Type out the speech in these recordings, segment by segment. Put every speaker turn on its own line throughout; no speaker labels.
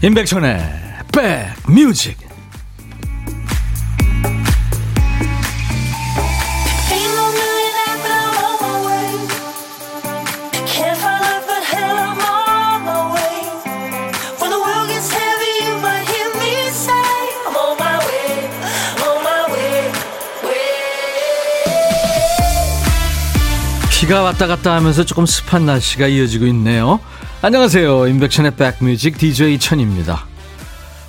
임백천의 백뮤직. 비가 왔다 갔다 하면서 조금 습한 날씨가 이어지고 있네요. 안녕하세요. 인백션의 백뮤직 DJ 천입니다.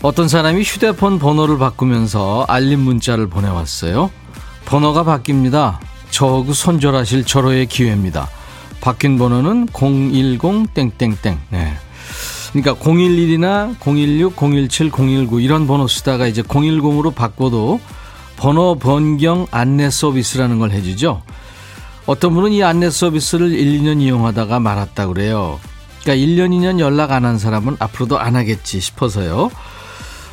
어떤 사람이 휴대폰 번호를 바꾸면서 알림 문자를 보내왔어요. 번호가 바뀝니다. 저하고 손절하실 절호의 기회입니다. 바뀐 번호는 010 땡땡땡. 네. 그러니까 011이나 016, 017, 019 이런 번호 쓰다가 이제 010으로 바꿔도 번호 변경 안내 서비스라는 걸 해주죠. 어떤 분은 이 안내 서비스를 1, 2년 이용하다가 말았다 그래요. 그러니까 1년, 2년 연락 안 한 사람은 앞으로도 안 하겠지 싶어서요.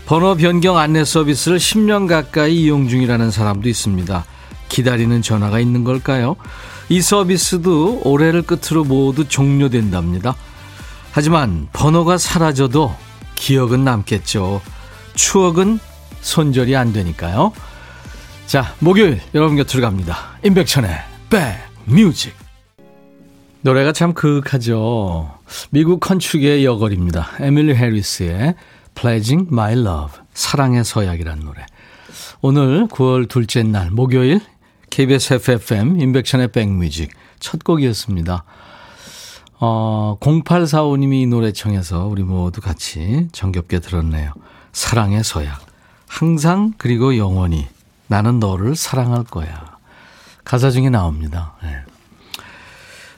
번호 변경 안내 서비스를 10년 가까이 이용 중이라는 사람도 있습니다. 기다리는 전화가 있는 걸까요? 이 서비스도 올해를 끝으로 모두 종료된답니다. 하지만 번호가 사라져도 기억은 남겠죠. 추억은 손절이 안 되니까요. 자, 목요일 여러분 곁으로 갑니다. 임백천의 백 뮤직 노래가 참 그윽하죠. 미국 컨트리의 여걸입니다. 에밀루 해리스의 Pledging My Love 사랑의 서약이란 노래. 오늘 9월 둘째 날 목요일 KBS 해피FM 임백천의 백뮤직 첫 곡이었습니다. 어, 0845님이 이 노래 청해서 우리 모두 같이 정겹게 들었네요. 사랑의 서약. 항상 그리고 영원히 나는 너를 사랑할 거야. 가사 중에 나옵니다.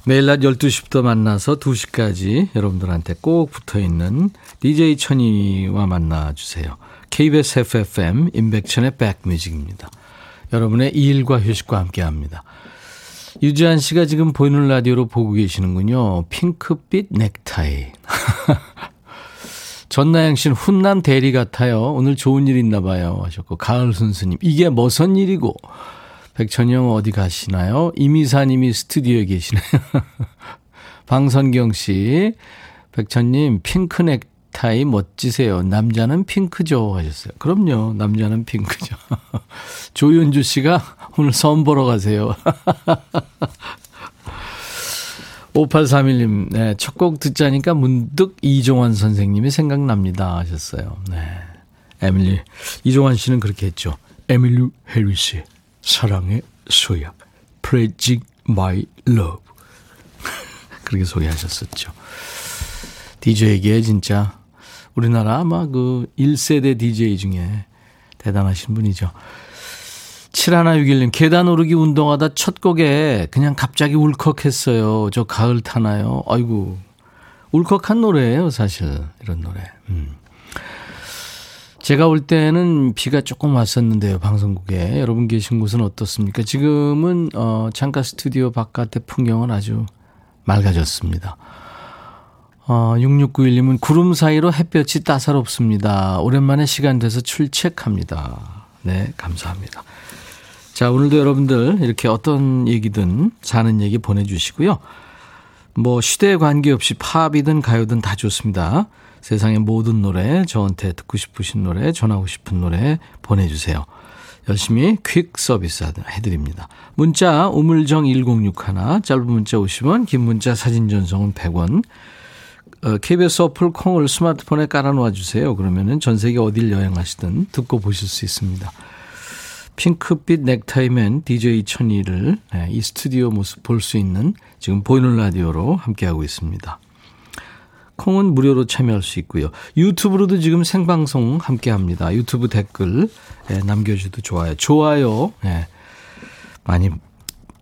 네. 매일 낮 12시부터 만나서 2시까지 여러분들한테 꼭 붙어 있는 DJ 천이와 만나 주세요. KBS FFM 인백천의 백뮤직입니다. 여러분의 일과 휴식과 함께 합니다. 유지한 씨가 지금 보이는 라디오로 보고 계시는군요. 핑크빛 넥타이. 전나영 씨는 훈남 대리 같아요. 오늘 좋은 일 있나 봐요. 하셨고, 가을 순수님. 이게 무슨 일이고. 백천영 어디 가시나요? 이미사님이 스튜디오에 계시네요. 방선경 씨, 백천님 핑크 넥타이 멋지세요. 남자는 핑크죠 하셨어요. 그럼요, 남자는 핑크죠. 조윤주 씨가 오늘 선 보러 가세요. 5831님, 네, 첫 곡 듣자니까 문득 이종환 선생님이 생각납니다 하셨어요. 네. 에밀리, 이종환 씨는 그렇게 했죠. 에밀리 해리스. 사랑의 소약, Pledging My Love. 그렇게 소개하셨었죠. DJ에게 진짜 우리나라 아마 그 1세대 DJ 중에 대단하신 분이죠. 7161님, 계단 오르기 운동하다 첫 곡에 그냥 갑자기 울컥했어요. 저 가을 타나요? 아이고, 울컥한 노래예요, 사실. 이런 노래. 음. 제가 올 때는 비가 조금 왔었는데요, 방송국에. 여러분 계신 곳은 어떻습니까? 지금은, 어, 창가 스튜디오 바깥의 풍경은 아주 맑아졌습니다. 어, 6691님은 구름 사이로 햇볕이 따사롭습니다. 오랜만에 시간 돼서 출첵합니다. 네, 감사합니다. 자, 오늘도 여러분들 이렇게 어떤 얘기든 사는 얘기 보내주시고요. 뭐, 시대에 관계없이 팝이든 가요든 다 좋습니다. 세상의 모든 노래, 저한테 듣고 싶으신 노래, 전하고 싶은 노래 보내주세요. 열심히 퀵 서비스 해드립니다. 문자 우물정 1061, 짧은 문자 50원, 긴 문자 사진 전송은 100원. 어, KBS 어플 콩을 스마트폰에 깔아놓아 주세요. 그러면은 전 세계 어딜 여행하시든 듣고 보실 수 있습니다. 핑크빛 넥타이맨 DJ 천이를 네, 이 스튜디오 모습 볼 수 있는 지금 보이는 라디오로 함께하고 있습니다. 콩은 무료로 참여할 수 있고요. 유튜브로도 지금 생방송 함께 합니다. 유튜브 댓글 예, 남겨주도 좋아요. 좋아요. 예, 많이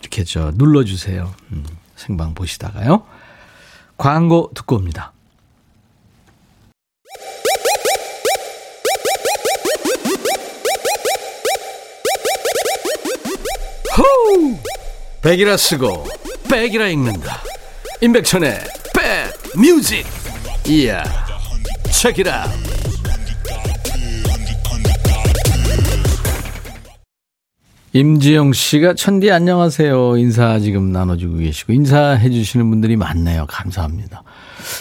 이렇게 저 눌러주세요. 음, 생방 보시다가요. 광고 듣고 옵니다. 호우! 백이라 쓰고 백이라 읽는다. 임백천의 백 뮤직. 이야 책이라 임지영 씨가 천디 안녕하세요 인사 지금 나눠주고 계시고 인사해 주시는 분들이 많네요 감사합니다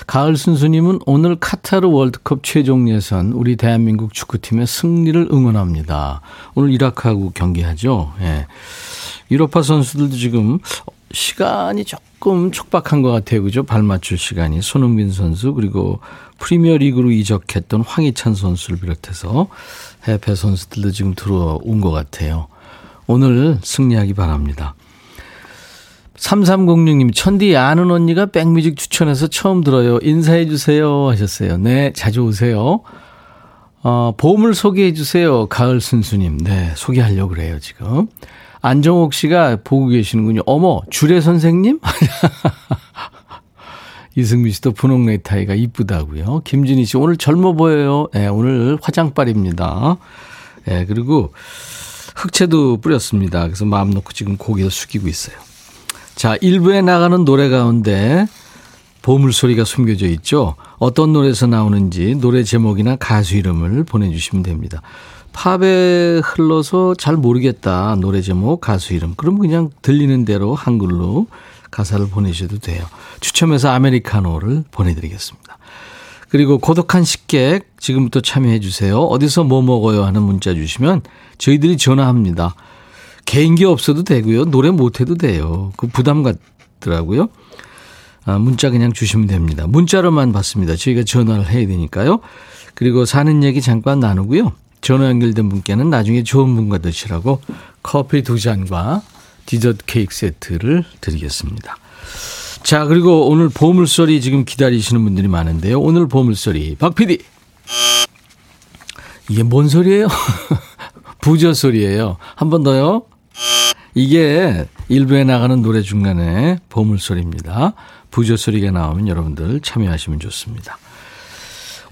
가을 순수님은 오늘 카타르 월드컵 최종 예선 우리 대한민국 축구팀의 승리를 응원합니다. 오늘 이라크하고 경기하죠. 예. 유로파 선수들도 지금 시간이 조금 촉박한 것 같아요. 그죠? 발 맞출 시간이. 손흥민 선수, 그리고 프리미어 리그로 이적했던 황희찬 선수를 비롯해서 해외 선수들도 지금 들어온 것 같아요. 오늘 승리하기 바랍니다. 3306님, 천디 아는 언니가 백뮤직 추천해서 처음 들어요. 인사해 주세요. 하셨어요. 네, 자주 오세요. 어, 보험을 소개해 주세요. 가을 순수님. 네, 소개하려고 그래요, 지금. 안정옥 씨가 보고 계시는군요. 어머, 주례 선생님? 이승미 씨도 분홍 네타이가 이쁘다고요. 김진희 씨, 오늘 젊어 보여요. 네, 오늘 화장빨입니다. 네, 그리고 흑채도 뿌렸습니다. 그래서 마음 놓고 지금 고개를 숙이고 있어요. 자, 1부에 나가는 노래 가운데 보물소리가 숨겨져 있죠. 어떤 노래에서 나오는지 노래 제목이나 가수 이름을 보내주시면 됩니다. 팝에 흘러서 잘 모르겠다. 노래 제목, 가수 이름. 그럼 그냥 들리는 대로 한글로 가사를 보내셔도 돼요. 추첨해서 아메리카노를 보내드리겠습니다. 그리고 고독한 식객 지금부터 참여해 주세요. 어디서 뭐 먹어요 하는 문자 주시면 저희들이 전화합니다. 개인기 없어도 되고요. 노래 못해도 돼요. 그 부담 갖더라고요. 아, 문자 그냥 주시면 됩니다. 문자로만 받습니다. 저희가 전화를 해야 되니까요. 그리고 사는 얘기 잠깐 나누고요. 전화 연결된 분께는 나중에 좋은 분과 드시라고 커피 두 잔과 디저트 케이크 세트를 드리겠습니다. 자, 그리고 오늘 보물소리 지금 기다리시는 분들이 많은데요. 오늘 보물소리. 박 PD. 이게 뭔 소리예요? 부저 소리예요. 한 번 더요. 이게 일부에 나가는 노래 중간에 보물소리입니다. 부저 소리가 나오면 여러분들 참여하시면 좋습니다.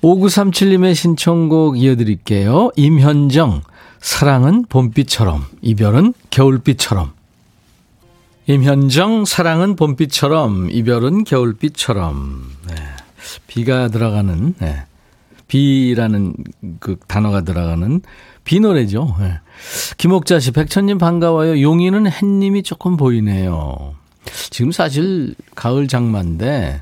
5937님의 신청곡 이어드릴게요. 임현정, 사랑은 봄비처럼, 이별은 겨울비처럼. 임현정, 사랑은 봄비처럼, 이별은 겨울비처럼. 네. 비가 들어가는, 네. 비라는 그 단어가 들어가는 비 노래죠. 네. 김옥자 씨, 백천님 반가워요. 용인은 햇님이 조금 보이네요. 지금 사실 가을 장마인데,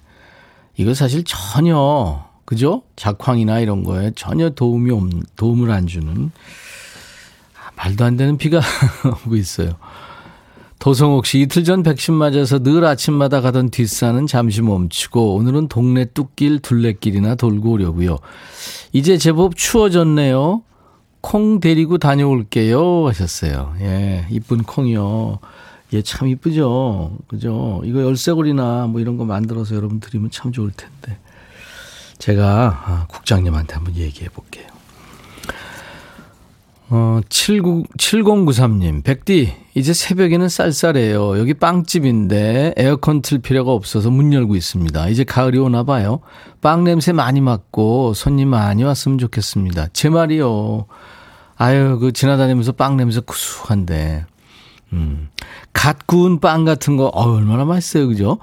이거 사실 전혀 그죠? 작황이나 이런 거에 전혀 도움이 없, 도움을 안 주는 아, 말도 안 되는 비가 오고 있어요. 도성옥 씨 이틀 전 백신 맞아서 늘 아침마다 가던 뒷산은 잠시 멈추고 오늘은 동네 뚝길 둘레길이나 돌고 오려고요. 이제 제법 추워졌네요. 콩 데리고 다녀올게요 하셨어요. 예, 이쁜 콩이요. 예, 참 이쁘죠. 그죠? 이거 열쇠고리나 뭐 이런 거 만들어서 여러분 드리면 참 좋을 텐데. 제가 아, 국장님한테 한번 얘기해 볼게요. 어, 79, 7093님, 백디, 이제 새벽에는 쌀쌀해요. 여기 빵집인데 에어컨 틀 필요가 없어서 문 열고 있습니다. 이제 가을이 오나 봐요. 빵 냄새 많이 맡고 손님 많이 왔으면 좋겠습니다. 제 말이요. 아유, 그 지나다니면서 빵 냄새 구수한데. 음. 갓 구운 빵 같은 거, 어, 얼마나 맛있어요. 그죠?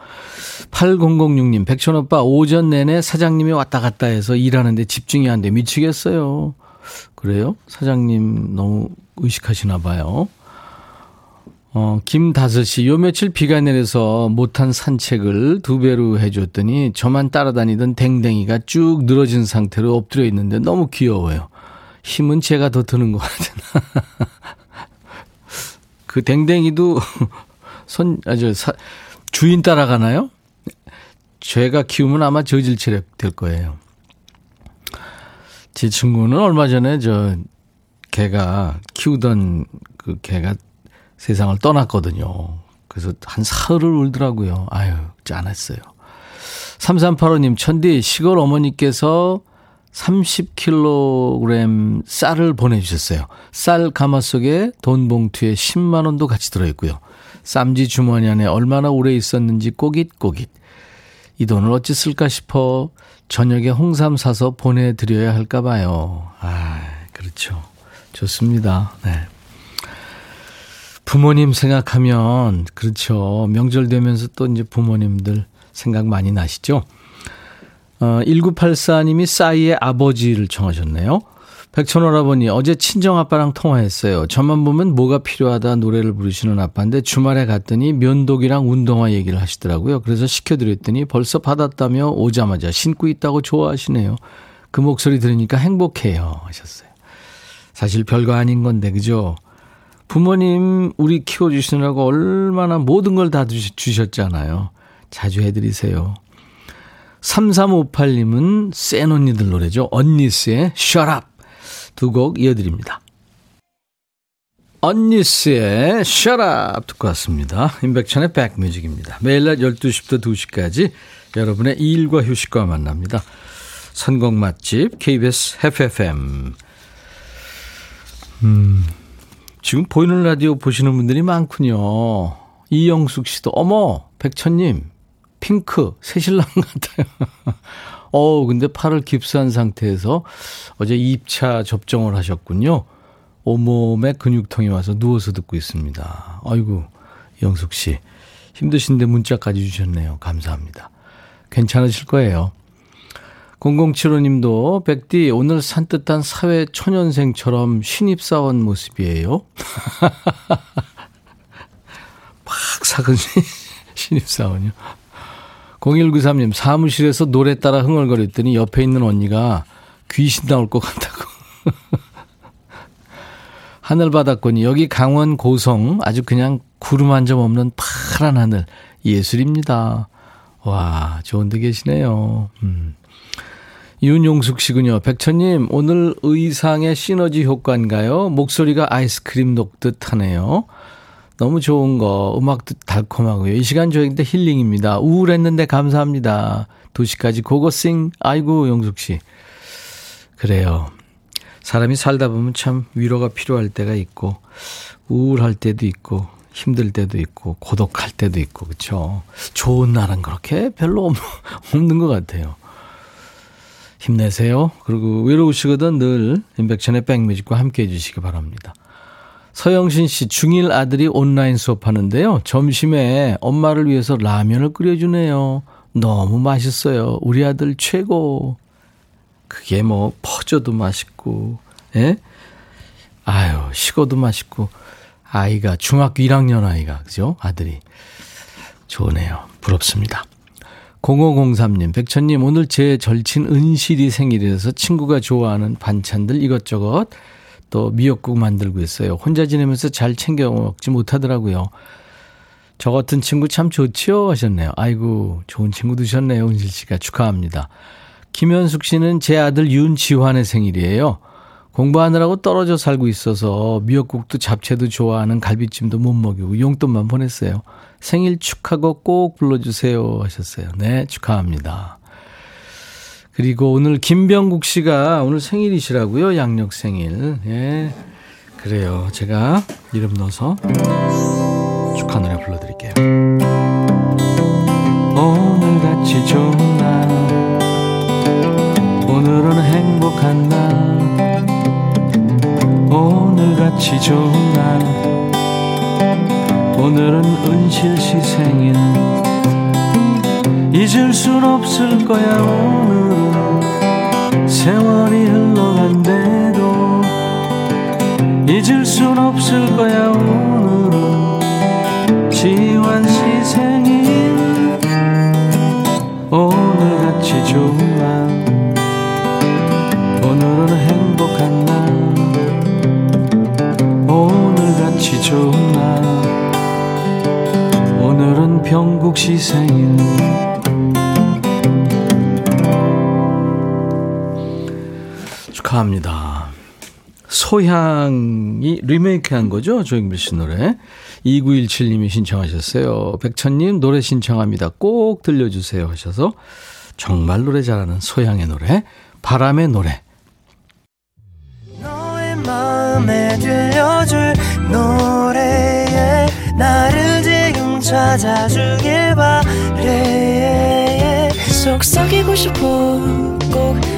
8006님, 백천 오빠, 오전 내내 사장님이 왔다 갔다 해서 일하는데 집중이 안 돼. 미치겠어요. 그래요? 사장님 너무 의식하시나 봐요. 어, 김다섯이 요 며칠 비가 내려서 못한 산책을 두 배로 해줬더니 저만 따라다니던 댕댕이가 쭉 늘어진 상태로 엎드려 있는데 너무 귀여워요. 힘은 제가 더 드는 것 같은. 그 댕댕이도 손, 아주 사, 주인 따라가나요? 죄가 키우면 아마 저질 체력 될 거예요. 제 친구는 얼마 전에 저 개가 키우던 그 개가 세상을 떠났거든요. 그래서 한 사흘을 울더라고요. 아유, 짠했어요. 3385님, 천디, 시골 어머니께서 30kg 쌀을 보내주셨어요. 쌀 가마 속에 돈 봉투에 10만 원도 같이 들어있고요. 쌈지 주머니 안에 얼마나 오래 있었는지 꼬깃꼬깃. 이 돈을 어찌 쓸까 싶어 저녁에 홍삼 사서 보내드려야 할까 봐요. 아, 그렇죠. 좋습니다. 네. 부모님 생각하면, 그렇죠. 명절 되면서 또 이제 부모님들 생각 많이 나시죠? 어, 1984님이 싸이의 아버지를 청하셨네요. 백천오라버니 어제 친정아빠랑 통화했어요. 저만 보면 뭐가 필요하다 노래를 부르시는 아빠인데 주말에 갔더니 면도기랑 운동화 얘기를 하시더라고요. 그래서 시켜드렸더니 벌써 받았다며 오자마자 신고 있다고 좋아하시네요. 그 목소리 들으니까 행복해요 하셨어요. 사실 별거 아닌 건데 그죠? 부모님 우리 키워주시느라고 얼마나 모든 걸 다 주셨잖아요. 자주 해드리세요. 3358님은 센 언니들 노래죠. 언니스의 Shut Up 두 곡 이어드립니다. 언니스의 Shut Up 듣고 왔습니다. 임백천의 백뮤직입니다. 매일 낮 12시부터 2시까지 여러분의 일과 휴식과 만납니다. 선곡 맛집 KBS FFM 음, 지금 보이는 라디오 보시는 분들이 많군요. 이영숙 씨도 어머 백천님 핑크 새신랑 같아요. 어 근데 팔을 깁스한 상태에서 어제 2차 접종을 하셨군요. 온몸에 근육통이 와서 누워서 듣고 있습니다. 아이고 영숙 씨 힘드신데 문자까지 주셨네요. 감사합니다. 괜찮으실 거예요. 0075님도 백디 오늘 산뜻한 사회 초년생처럼 신입사원 모습이에요. 막 사근 신입사원이요. 0193님 사무실에서 노래 따라 흥얼거렸더니 옆에 있는 언니가 귀신 나올 것 같다고. 하늘바닷권이 여기 강원 고성 아주 그냥 구름 한 점 없는 파란 하늘 예술입니다. 와 좋은 데 계시네요. 음. 윤용숙 씨군요. 백천님, 오늘 의상의 시너지 효과인가요? 목소리가 아이스크림 녹듯 하네요. 너무 좋은 거, 음악도 달콤하고요. 이 시간 저희한테 힐링입니다. 우울했는데 감사합니다. 2시까지 고고싱. 아이고, 용숙 씨. 그래요. 사람이 살다 보면 참 위로가 필요할 때가 있고, 우울할 때도 있고, 힘들 때도 있고, 고독할 때도 있고, 그쵸 좋은 날은 그렇게 별로 없는 것 같아요. 힘내세요. 그리고 외로우시거든 늘 인백천의 백뮤직과 함께 해주시기 바랍니다. 서영신 씨, 중1 아들이 온라인 수업하는데요. 점심에 엄마를 위해서 라면을 끓여주네요. 너무 맛있어요. 우리 아들 최고. 그게 뭐, 퍼져도 맛있고, 예? 아유, 식어도 맛있고, 아이가, 중학교 1학년 아이가, 그죠? 아들이. 좋으네요. 부럽습니다. 0503님, 백천님, 오늘 제 절친 은실이 생일이라서 친구가 좋아하는 반찬들 이것저것 또 미역국 만들고 있어요. 혼자 지내면서 잘 챙겨 먹지 못하더라고요. 저 같은 친구 참 좋지요? 하셨네요. 아이고, 좋은 친구 두셨네요. 은실 씨가 축하합니다. 김현숙 씨는 제 아들 윤지환의 생일이에요. 공부하느라고 떨어져 살고 있어서 미역국도 잡채도 좋아하는 갈비찜도 못 먹이고 용돈만 보냈어요. 생일 축하고 꼭 불러주세요 하셨어요. 네, 축하합니다. 그리고 오늘 김병국 씨가 오늘 생일이시라고요. 양력 생일. 예. 그래요. 제가 이름 넣어서 축하 노래 불러드릴게요. 오늘같이 좋은 날 오늘은 행복한 날 오늘같이 좋은 날 오늘은 은실시 생일 잊을 순 없을 거야 오늘은 세월이 흘러간대도 잊을 순 없을 거야 오늘은. 지환 시 생일 오늘같이 좋은 날. 오늘은 행복한 날. 오늘같이 좋은 날. 오늘은 병국 시 생일 축하합니다. 소향이 리메이크한 거죠? 조영필 씨 노래. 2917님이 신청하셨어요. 백천님 노래 신청합니다. 꼭 들려주세요 하셔서 정말 노래 잘하는 소향의 노래 바람의 노래 너의 마음에 들려줄 노래에 나를 지금 찾아주길 바래 속삭이고 싶어 꼭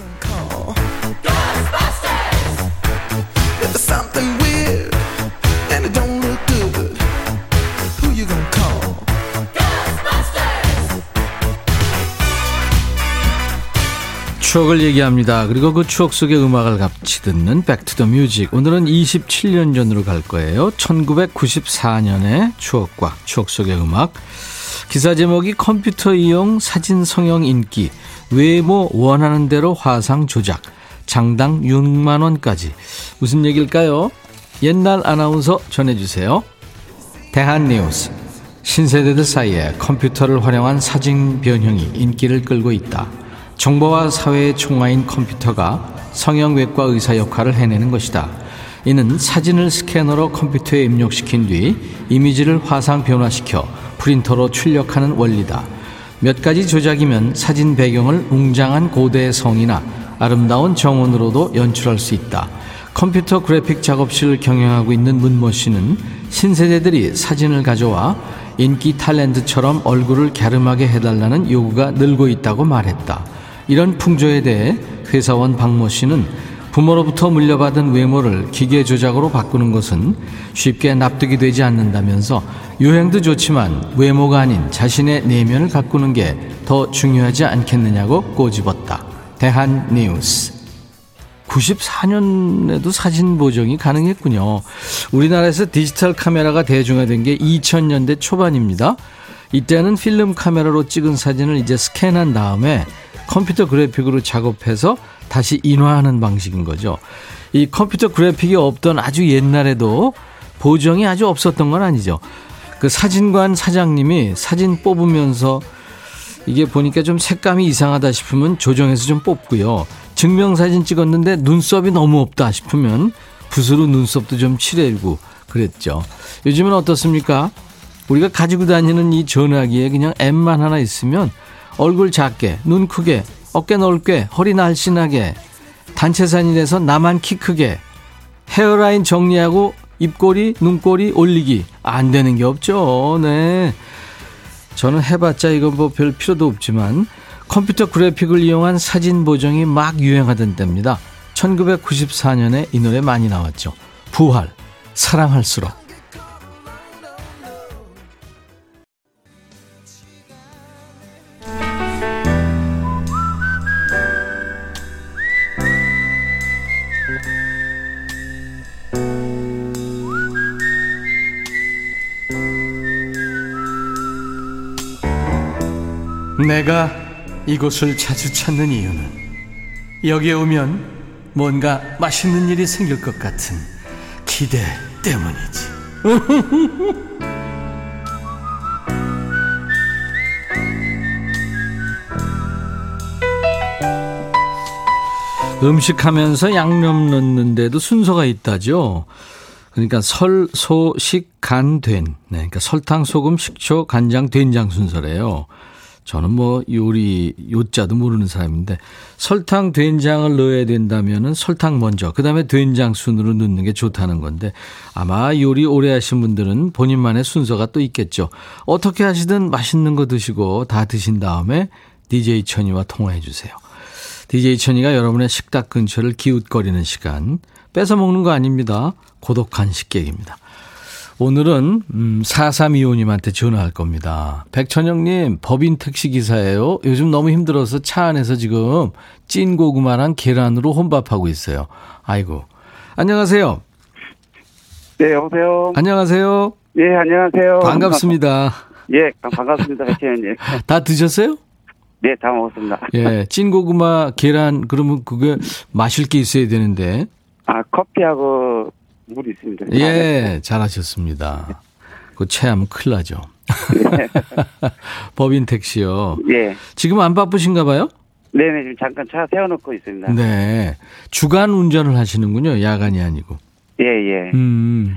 추억을 얘기합니다. 그리고 그 추억 속의 음악을 같이 듣는 Back to the music. 오늘은 27년 전으로 갈 거예요. 1994년의 추억과 추억 속의 음악. 기사 제목이 컴퓨터 이용 사진 성형 인기, 외모 원하는 대로 화상 조작, 장당 6만 원까지. 무슨 얘기일까요? 옛날 아나운서 전해주세요. 대한뉴스. 신세대들 사이에 컴퓨터를 활용한 사진 변형이 인기를 끌고 있다. 정보와 사회의 총화인 컴퓨터가 성형외과 의사 역할을 해내는 것이다. 이는 사진을 스캐너로 컴퓨터에 입력시킨 뒤 이미지를 화상 변화시켜 프린터로 출력하는 원리다. 몇 가지 조작이면 사진 배경을 웅장한 고대의 성이나 아름다운 정원으로도 연출할 수 있다. 컴퓨터 그래픽 작업실을 경영하고 있는 문모 씨는 신세대들이 사진을 가져와 인기 탤런트처럼 얼굴을 갸름하게 해달라는 요구가 늘고 있다고 말했다. 이런 풍조에 대해 회사원 박모 씨는 부모로부터 물려받은 외모를 기계 조작으로 바꾸는 것은 쉽게 납득이 되지 않는다면서 유행도 좋지만 외모가 아닌 자신의 내면을 가꾸는 게 더 중요하지 않겠느냐고 꼬집었다. 대한 뉴스. 94년에도 사진 보정이 가능했군요. 우리나라에서 디지털 카메라가 대중화된 게 2000년대 초반입니다. 이때는 필름 카메라로 찍은 사진을 이제 스캔한 다음에 컴퓨터 그래픽으로 작업해서 다시 인화하는 방식인 거죠. 이 컴퓨터 그래픽이 없던 아주 옛날에도 보정이 아주 없었던 건 아니죠. 그 사진관 사장님이 사진 뽑으면서 이게 보니까 좀 색감이 이상하다 싶으면 조정해서 좀 뽑고요. 증명사진 찍었는데 눈썹이 너무 없다 싶으면 붓으로 눈썹도 좀 칠해주고 그랬죠. 요즘은 어떻습니까? 우리가 가지고 다니는 이 전화기에 그냥 앱만 하나 있으면 얼굴 작게, 눈 크게, 어깨 넓게, 허리 날씬하게, 단체 사진에서 나만 키 크게, 헤어라인 정리하고 입꼬리, 눈꼬리 올리기. 안 되는 게 없죠. 네. 저는 해봤자 이건 뭐 별 필요도 없지만 컴퓨터 그래픽을 이용한 사진 보정이 막 유행하던 때입니다. 1994년에 이 노래 많이 나왔죠. 부활, 사랑할수록. 내가 이곳을 자주 찾는 이유는 여기에 오면 뭔가 맛있는 일이 생길 것 같은 기대 때문이지. 음식 하면서 양념 넣는데도 순서가 있다죠. 그러니까 설, 소, 식, 간, 된. 네, 그러니까 설탕, 소금, 식초, 간장, 된장 순서래요. 저는 뭐 요리 요자도 모르는 사람인데 설탕 된장을 넣어야 된다면은 설탕 먼저 그다음에 된장 순으로 넣는 게 좋다는 건데 아마 요리 오래 하신 분들은 본인만의 순서가 또 있겠죠. 어떻게 하시든 맛있는 거 드시고 다 드신 다음에 DJ 천이와 통화해 주세요. DJ 천이가 여러분의 식탁 근처를 기웃거리는 시간 뺏어 먹는 거 아닙니다. 고독한 식객입니다. 오늘은 음, 4325님한테 전화할 겁니다. 백천영님 법인 택시기사예요. 요즘 너무 힘들어서 차 안에서 지금 찐 고구마랑 계란으로 혼밥하고 있어요. 아이고. 안녕하세요.
네, 여보세요.
안녕하세요.
예, 안녕하세요.
반갑습니다.
예, 반갑습니다, 백천영님.
다 드셨어요?
네, 다 먹었습니다.
예, 찐 고구마, 계란, 그러면 그게 마실 게 있어야 되는데.
아, 커피하고 물이 있습니다.
예, 잘하셨습니다. 그 체하면 큰일 나죠. 법인 택시요.
예.
지금 안 바쁘신가 봐요?
네네, 지금 잠깐 차 세워놓고 있습니다.
네. 주간 운전을 하시는군요. 야간이 아니고.
예, 예.
음.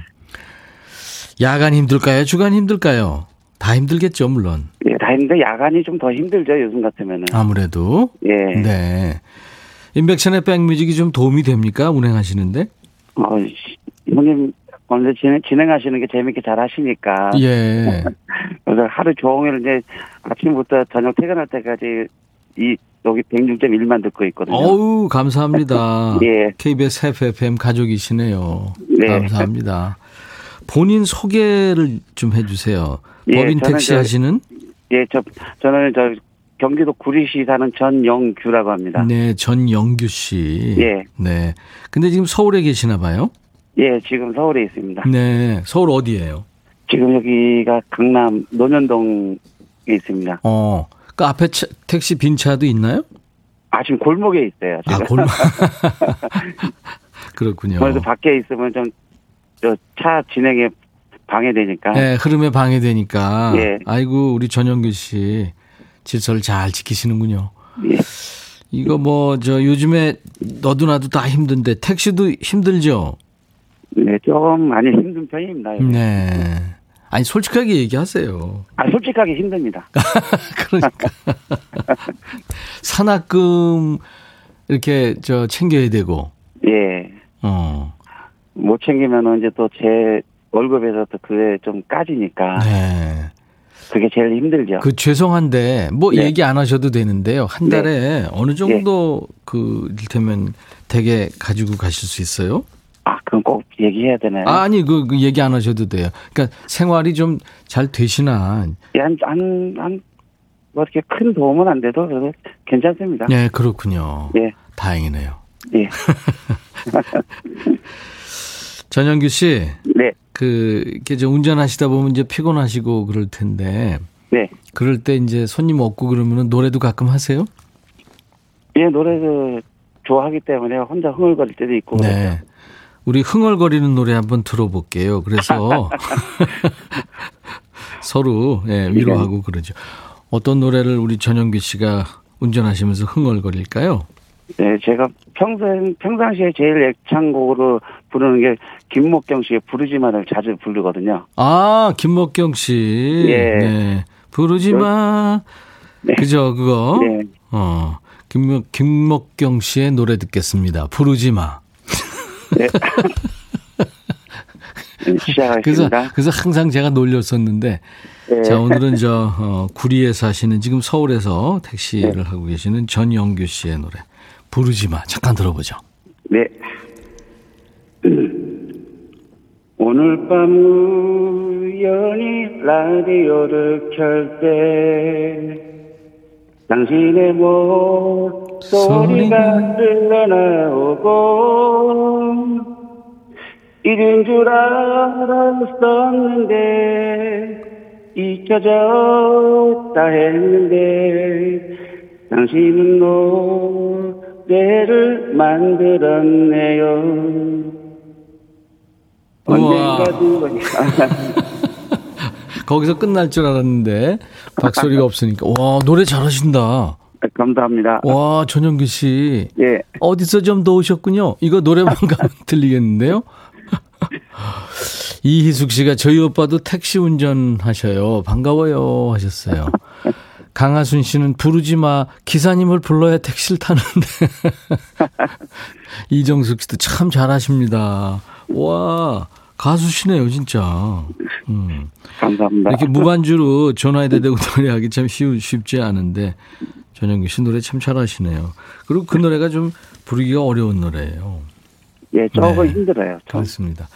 야간 힘들까요? 주간 힘들까요? 다 힘들겠죠, 물론.
예, 다 했는데 야간이 좀 더 힘들죠, 요즘 같으면은.
아무래도.
예.
네. 인백션의 백뮤직이 좀 도움이 됩니까? 운행하시는데?
어, 씨, 형님, 오늘 진행, 진행하시는 게 재밌게 잘 하시니까.
예.
그래서 하루 종일 이제 아침부터 저녁 퇴근할 때까지 이, 여기 106.1만 듣고 있거든요.
어우, 감사합니다.
예.
KBS FFM 가족이시네요.
네.
감사합니다. 본인 소개를 좀 해주세요.
예,
법인 택시
저-
하시는?
예, 저, 저는 저 경기도 구리시 사는 전영규라고 합니다.
네, 전영규 씨.
예.
네. 근데 지금 서울에 계시나 봐요?
예, 지금 서울에 있습니다.
네. 서울 어디예요?
지금 여기가 강남 논현동에 있습니다.
어. 그 앞에 차- 택시 빈 차도 있나요?
아, 지금 골목에 있어요.
아,
지금.
골목. 그렇군요.
그래서 밖에 있으면 좀, 저차 진행에 방해되니까.
네, 흐름에 방해되니까.
예.
아이고, 우리 전영규 씨 질서를 잘 지키시는군요.
예.
이거 뭐, 저 요즘에 너도 나도 다 힘든데 택시도 힘들죠?
네, 좀 많이 힘든 편입니다.
네. 아니, 솔직하게 얘기하세요.
아, 솔직하게 힘듭니다.
그러니까. 산악금 이렇게 저 챙겨야 되고,
예.
어.
못 챙기면 이제 또 제 월급에서 또 그게 좀 까지니까.
네.
그게 제일 힘들죠.
그 죄송한데 뭐
네.
얘기 안 하셔도 되는데요. 한 달에 어느 정도 그 이를테면 대게 가지고 가실 수 있어요?
아, 그건 꼭 얘기해야 되나요?
아, 아니 그, 그 얘기 안 하셔도 돼요. 그러니까 생활이 좀 잘 되시나?
예, 한, 한, 한, 뭐 이렇게 큰 도움은 안 돼도 괜찮습니다.
네, 그렇군요.
예,
다행이네요.
예.
전영규 씨,
네,
그 이렇게 저 운전하시다 보면 이제 피곤하시고 그럴 텐데
네.
그럴 때 이제 손님 없고 그러면은 노래도 가끔 하세요?
예, 노래도 좋아하기 때문에 혼자 흥얼거릴 때도 있고.
네. 우리 흥얼거리는 노래 한번 들어볼게요. 그래서 서로 예, 위로하고 그러죠. 어떤 노래를 우리 전영규 씨가 운전하시면서 흥얼거릴까요?
네, 제가 평생, 평상시에 제일 애창곡으로 부르는 게 김목경 씨의 부르지마를 자주 부르거든요.
아, 김목경 씨.
예.
네. 부르지 마.
네.
그죠, 그거?
네.
어. 김목, 김목경 씨의 노래 듣겠습니다. 부르지 마.
네. 네,
그래서,
시작하겠습니다.
그래서 항상 제가 놀렸었는데,
네.
자, 오늘은 저, 어, 구리에 사시는 지금 서울에서 택시를
네.
하고 계시는 전영규 씨의 노래. 부르지 마. 잠깐 들어보죠.
네. 오늘 밤 우연히 라디오를 켤 때 당신의 목소리가 흘러나오고 이른 줄 알았었는데 잊혀졌다 했는데 당신은 노래를 만들었네요. 언젠가 누가
거기서 끝날 줄 알았는데, 박소리가 없으니까. 와, 노래 잘하신다.
감사합니다.
와, 전영규 씨.
예,
어디서 좀 도우셨군요. 이거 노래방 가면 들리겠는데요? 이희숙 씨가 저희 오빠도 택시 운전하셔요. 반가워요. 하셨어요. 강하순 씨는 부르지 마. 기사님을 불러야 택시를 타는데. 이정숙 씨도 참 잘하십니다. 와, 가수시네요, 진짜. 음.
감사합니다.
이렇게 무반주로 전화에다 대고 노래하기 참 쉬우, 쉽지 않은데 전영기 씨 노래 참 잘하시네요. 그리고 그 노래가 좀 부르기가 어려운 노래예요.
예, 조금
네.
힘들어요. 좀.
그렇습니다.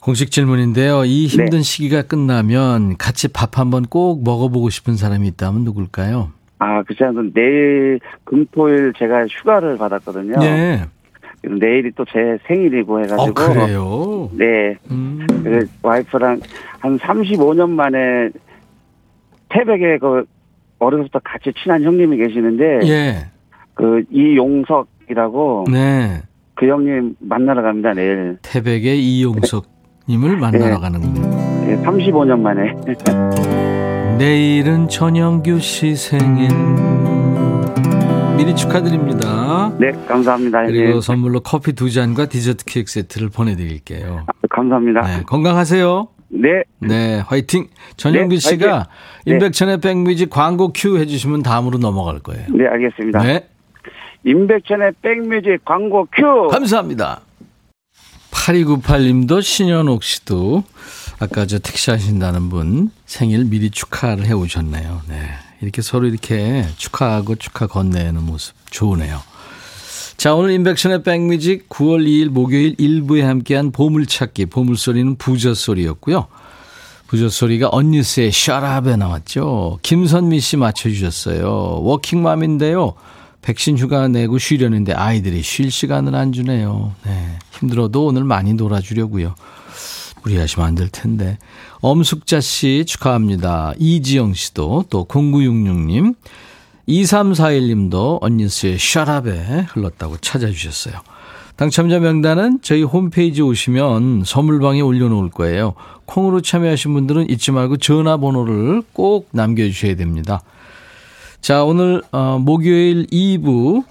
공식 질문인데요. 이 힘든 시기가 끝나면 같이 밥 한번 꼭 먹어보고 싶은 사람이 있다면 누굴까요?
아, 않은 내일 금토일 제가 휴가를 받았거든요.
네.
내일이 또 제 생일이고 해가지고.
어, 그래요?
네.
음.
그래서 와이프랑 한 35년 만에 태백에 그 어려서부터 같이 친한 형님이 계시는데
예.
그 이용석이라고
네.
그 형님 만나러 갑니다 내일.
태백의 이용석 님을 만나러
네.
가는군요.
예, 35년 만에.
내일은 전영규 씨 생일. 미리 축하드립니다.
네, 감사합니다.
그리고
예.
선물로 커피 두 잔과 디저트 케이크 세트를 보내드릴게요.
아, 감사합니다.
네, 건강하세요.
네,
네, 화이팅. 전영규
네,
씨가.
네.
임백천의 백뮤직 광고 큐 해주시면 다음으로 넘어갈 거예요.
네, 알겠습니다.
네,
임백천의 백뮤직 광고 큐.
감사합니다. 8298님도 신현옥 씨도 아까 저 택시 하신다는 분 생일 미리 축하를 해 오셨네요. 네. 이렇게 서로 이렇게 축하하고 축하 건네는 모습 좋으네요. 자, 오늘 임백천의 백뮤직 9월 2일 목요일 1부에 함께한 보물찾기, 보물소리는 부저소리였고요. 부저소리가 언니스의 샤랍에 나왔죠. 김선미 씨 맞춰주셨어요. 워킹맘인데요. 백신 휴가 내고 쉬려는데 아이들이 쉴 시간을 안 주네요. 네. 힘들어도 오늘 많이 놀아주려고요. 무리하시면 안 될 텐데. 엄숙자 씨 축하합니다. 이지영 씨도 또 0966님 2341님도 언니스의 샤랍에 흘렀다고 찾아주셨어요. 당첨자 명단은 저희 홈페이지 오시면 선물방에 올려놓을 거예요. 콩으로 참여하신 분들은 잊지 말고 전화번호를 꼭 남겨주셔야 됩니다. 자, 오늘 어, 목요일 2부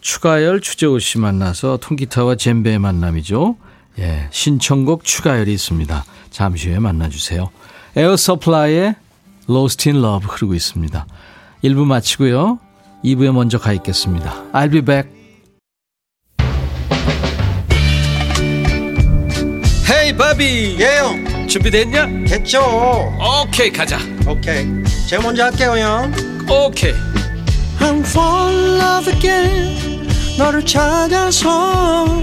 추가열 추재호 씨 만나서 통기타와 젬베의 만남이죠. 예, 신청곡 추가열이 있습니다. 잠시 후에 만나주세요. 에어 서플라이의 Lost in Love 흐르고 있습니다. 1부 마치고요. 2부에 먼저 가 있겠습니다. I'll be back. 헤이 바비
예영
준비됐냐?
됐죠
오케이 가자
오케이 제가 먼저 할게요 형
오케이
I'm fall in love again 너를 찾아서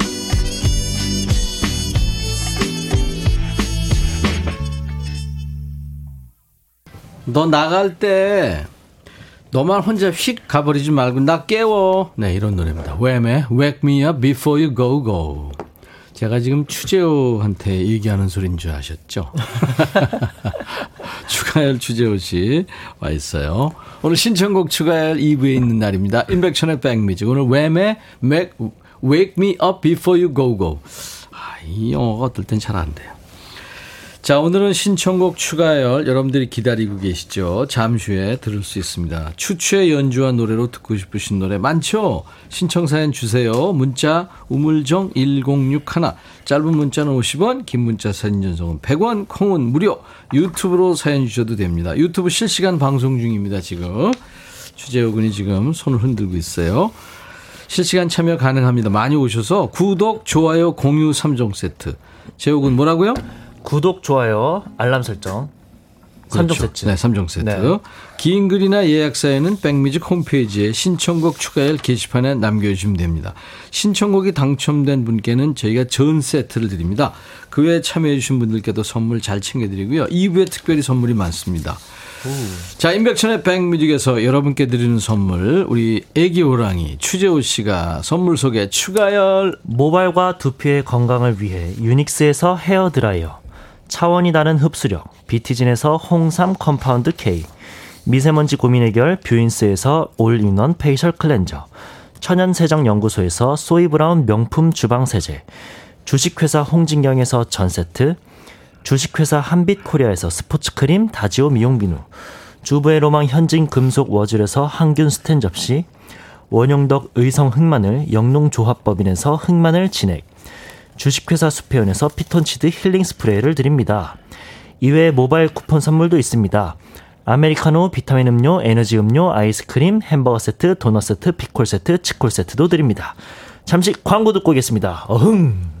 너 나갈 때 너만 혼자 휙 가버리지 말고 나 깨워. 네, 이런 노래입니다. 웸의 Wake Me Up Before You Go Go. 제가 지금 추재호한테 얘기하는 소리인 줄 아셨죠? 추가열 추재호 씨 와 있어요. 오늘 신청곡 추가열 2부에 있는 날입니다. 인백션의 백뮤직. 오늘 웸의 Make, Wake Me Up Before You Go Go. 아, 이 영어가 어떨 땐 잘 안 돼요. 자, 오늘은 신청곡 추가열 여러분들이 기다리고 계시죠? 잠시 후에 들을 수 있습니다. 추추의 연주와 노래로 듣고 싶으신 노래 많죠? 신청 사연 주세요. 문자 우물정 1061 짧은 문자는 50원, 긴 문자 사진 전송은 100원, 콩은 무료. 유튜브로 사연 주셔도 됩니다. 유튜브 실시간 방송 중입니다, 지금. 추재호 군이 지금 손을 흔들고 있어요. 실시간 참여 가능합니다. 많이 오셔서 구독, 좋아요, 공유 3종 세트. 재호 군 뭐라고요?
구독, 좋아요, 알람 설정. 3종
그렇죠.
세트.
네, 3종 세트.
네.
긴 글이나 예약 사연은 백뮤직 홈페이지에 신청곡 추가열 게시판에 남겨주시면 됩니다. 신청곡이 당첨된 분께는 저희가 전 세트를 드립니다. 그 외에 참여해주신 분들께도 선물 잘 챙겨드리고요. 2부에 특별히 선물이 많습니다. 자, 임백천의 백뮤직에서 여러분께 드리는 선물, 우리 애기 호랑이 추재호 씨가 선물 소개 추가열
모발과 두피의 건강을 위해 유닉스에서 헤어 드라이어, 차원이 다른 흡수력, 비티진에서 홍삼 compound K, 미세먼지 고민 해결 뷰인스에서 all-in-one facial cleanser, 천연 세정 연구소에서 소이브라운 명품 주방 세제, 주식회사 홍진경에서 전 세트, 주식회사 한빛코리아에서 스포츠크림 다지오 미용 비누, 주부의 로망 현진 금속 워즐에서 항균 스텐 접시, 원용덕 의성 흑마늘 영농조합법인에서 흑마늘 진액, 주식회사 수페온에서 피톤치드 힐링 스프레이를 드립니다. 이외에 모바일 쿠폰 선물도 있습니다. 아메리카노, 비타민 음료, 에너지 음료, 아이스크림, 햄버거 세트, 도넛 세트, 피콜 세트, 치콜 세트도 드립니다. 잠시 광고 듣고 오겠습니다. 어흥!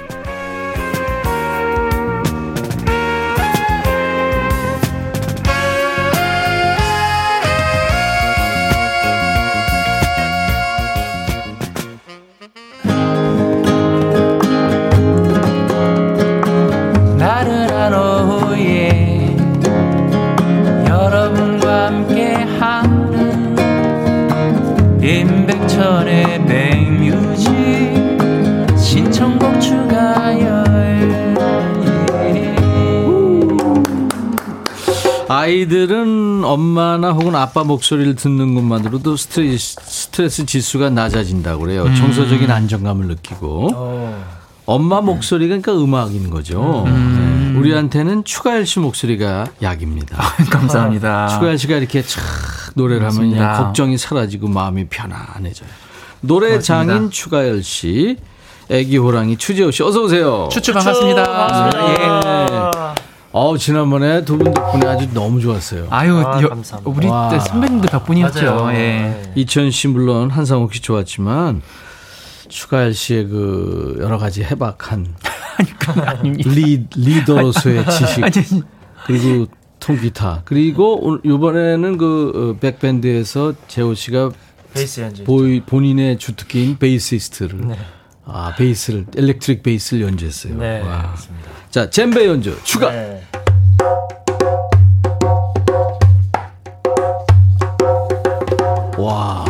임백천의 백뮤직 신청곡 추가열
아이들은 엄마나 혹은 아빠 목소리를 듣는 것만으로도 스트레스, 스트레스 지수가 낮아진다고 그래요. 정서적인 안정감을 느끼고. 엄마 목소리가 그러니까 음악인 거죠. 네. 우리한테는 추가열 씨 목소리가 약입니다.
감사합니다.
추가열 씨가 이렇게 촥 노래를 하면 그냥. 걱정이 사라지고 마음이 편안해져요. 노래
고맙습니다.
장인 추가열 씨, 애기 호랑이 추재호 씨 어서 오세요.
추추 반갑습니다. 예.
어 지난번에 두 분 덕분에 아주 너무 좋았어요.
아유,
아,
여-
감사합니다.
우리
와.
때 선배님들 덕분이었죠.
맞아요.
예.
이천 씨 물론 한상욱 씨 좋았지만 추가열 씨의 그 여러 가지 해박한 리, 리더로서의 지식 그리고 통기타 그리고 오늘 이번에는 그 어, 백밴드에서 재호 씨가
베이스 연주.
본인의 주특기인 베이시스트를 아 베이스를 electric 베이스를 연주했어요.
네,
와.
맞습니다.
자 젬베 연주 추가.
네.
와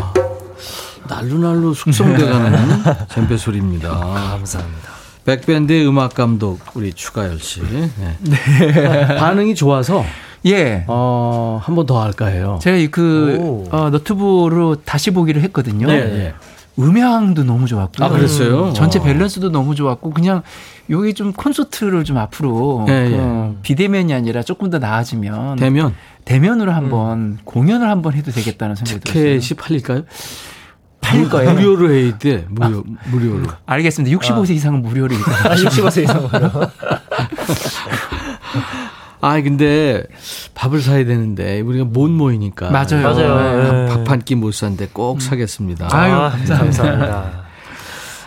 날로 날로 숙성돼가는 젬베 소리입니다.
감사합니다.
백밴드의 음악 감독 우리 추가열 씨. 네. 반응이 좋아서
예.
어, 한 번 더 할까 해요.
제가 이그
오.
어, 너튜브로 다시 보기를 했거든요.
네, 네.
음향도 너무 좋았고요.
아, 그랬어요?
전체
어.
밸런스도 너무 좋았고 그냥 여기 좀 콘서트를 좀 앞으로
예,
그
예.
비대면이 아니라 조금 더 나아지면
되면
대면으로 한번 공연을 한번 해도 되겠다는 생각이 들었어요.
티켓이 팔릴까요?
팔릴 거예요.
무료로 해야 돼. 무료, 무료로.
알겠습니다. 65세 이상은 무료로.
아, 65세 이상으로.
아, 근데 밥을 사야 되는데 우리가 못 모이니까.
맞아요.
맞아요.
밥 한 끼 못 사는데 꼭 사겠습니다.
아유,
아,
감사합니다.
감사합니다.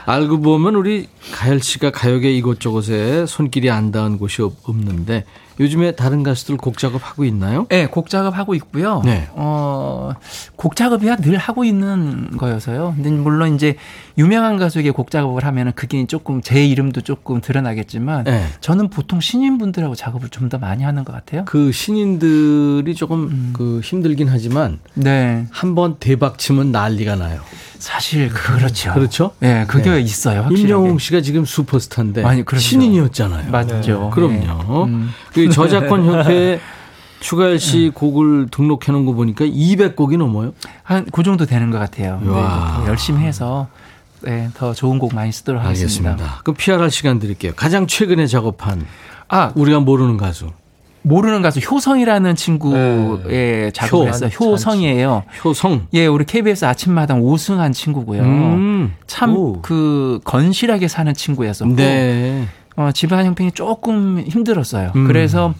알고 보면 우리 가열 씨가 가요계 이곳저곳에 손길이 안 닿은 곳이 없- 없는데 요즘에 다른 가수들 곡 작업하고 있나요?
네, 곡 작업하고 있고요.
네.
어, 곡 작업이야 늘 하고 있는 거여서요. 근데 물론 이제 유명한 가수에게 곡 작업을 하면은 그게 조금 제 이름도 조금 드러나겠지만
네.
저는 보통 신인분들하고 작업을 좀 더 많이 하는 것 같아요.
그 신인들이 조금
음.
그 힘들긴 하지만
네.
한번 대박 치면 난리가 나요.
사실 그렇죠.
그렇죠?
네, 그게
네.
있어요. 확실하게.
임영웅 씨가 지금 슈퍼스타인데
아니, 그럼요.
신인이었잖아요.
맞죠.
그럼요.
네. 음.
그 저작권 협회에 추가열 씨 곡을 등록해 놓은 거 보니까 200곡이 넘어요.
한 그 정도 되는 것 같아요. 네, 열심히 해서 네, 더 좋은 곡 많이 쓰도록 하겠습니다.
알겠습니다. 그럼 PR할 시간 드릴게요. 가장 최근에 작업한
아,
우리가 모르는 가수
모르는 가수 효성이라는 친구의 작업을
효.
했어요. 효성이에요.
효성.
예, 우리 KBS 아침마당 우승한 친구고요.
음.
참
오.
그 건실하게 사는 친구였었고
네.
어, 집안 형편이 조금 힘들었어요.
음.
그래서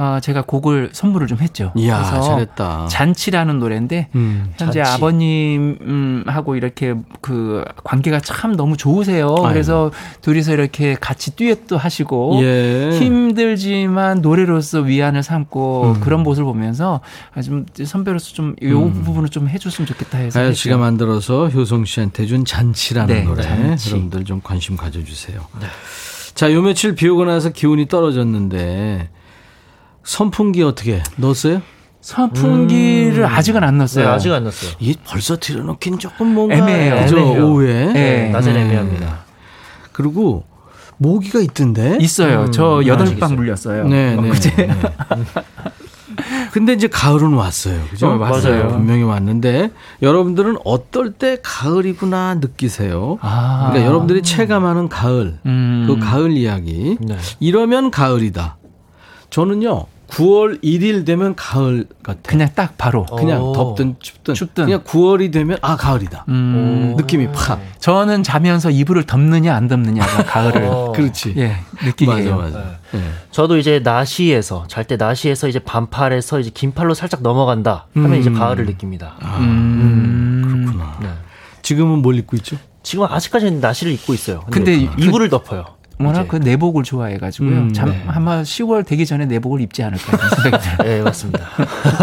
어, 제가 곡을 선물을 좀 했죠.
이야,
그래서
잘했다.
잔치라는 노래인데
음.
현재
잔치.
아버님하고 이렇게 그 관계가 참 너무 좋으세요.
아이고.
그래서 둘이서 이렇게 같이 듀엣도 하시고
예.
힘들지만 노래로서 위안을 삼고
음.
그런 모습을 보면서 아, 좀 선배로서 좀이 부분을 좀 해줬으면 좋겠다 해서 했죠.
씨가 만들어서 효성 씨한테 준 잔치라는
네,
노래
잔치.
여러분들 좀 관심 가져주세요. 자, 요 며칠 비 오고 나서 기온이 떨어졌는데 선풍기 어떻게 넣었어요?
선풍기를 아직은 안 넣었어요.
네, 아직 안 넣었어요.
이 벌써 들여놓긴 조금 뭔가
애매해요.
그죠?
애매해요.
오후에
네.
네.
애매합니다.
그리고 모기가 있던데.
있어요.
음,
저 여덟 방
있어요.
물렸어요.
네,
어,
네.
그제?
네. 근데 이제 가을은 왔어요. 그죠?
어, 맞아요.
분명히 왔는데 여러분들은 어떨 때 가을이구나 느끼세요.
아.
그러니까 여러분들이 체감하는 가을,
음.
그 가을 이야기.
네.
이러면 가을이다. 저는요, 9월 1일 되면 가을 같아요.
그냥 딱 바로.
그냥
오.
덥든 춥든,
춥든.
그냥 9월이 되면 아 가을이다.
음.
느낌이 팍.
저는 자면서 이불을 덮느냐 안 덮느냐가 가을을
어.
그렇지.
예 느끼게
맞아
해요.
맞아. 예.
저도 이제 나시에서 잘 때 나시에서 이제 반팔에서 이제 긴팔로 살짝 넘어간다 하면
음.
이제 가을을 느낍니다.
음.
그렇구나.
네.
지금은 뭘 입고 있죠?
지금 아직까지는 나시를 입고 있어요.
근데 그-
이불을 덮어요.
워낙. 그 내복을 좋아해가지고요.
음,
참
네.
아마 10월 되기 전에 내복을 입지 않을까 생각이 들어요.
네, 맞습니다.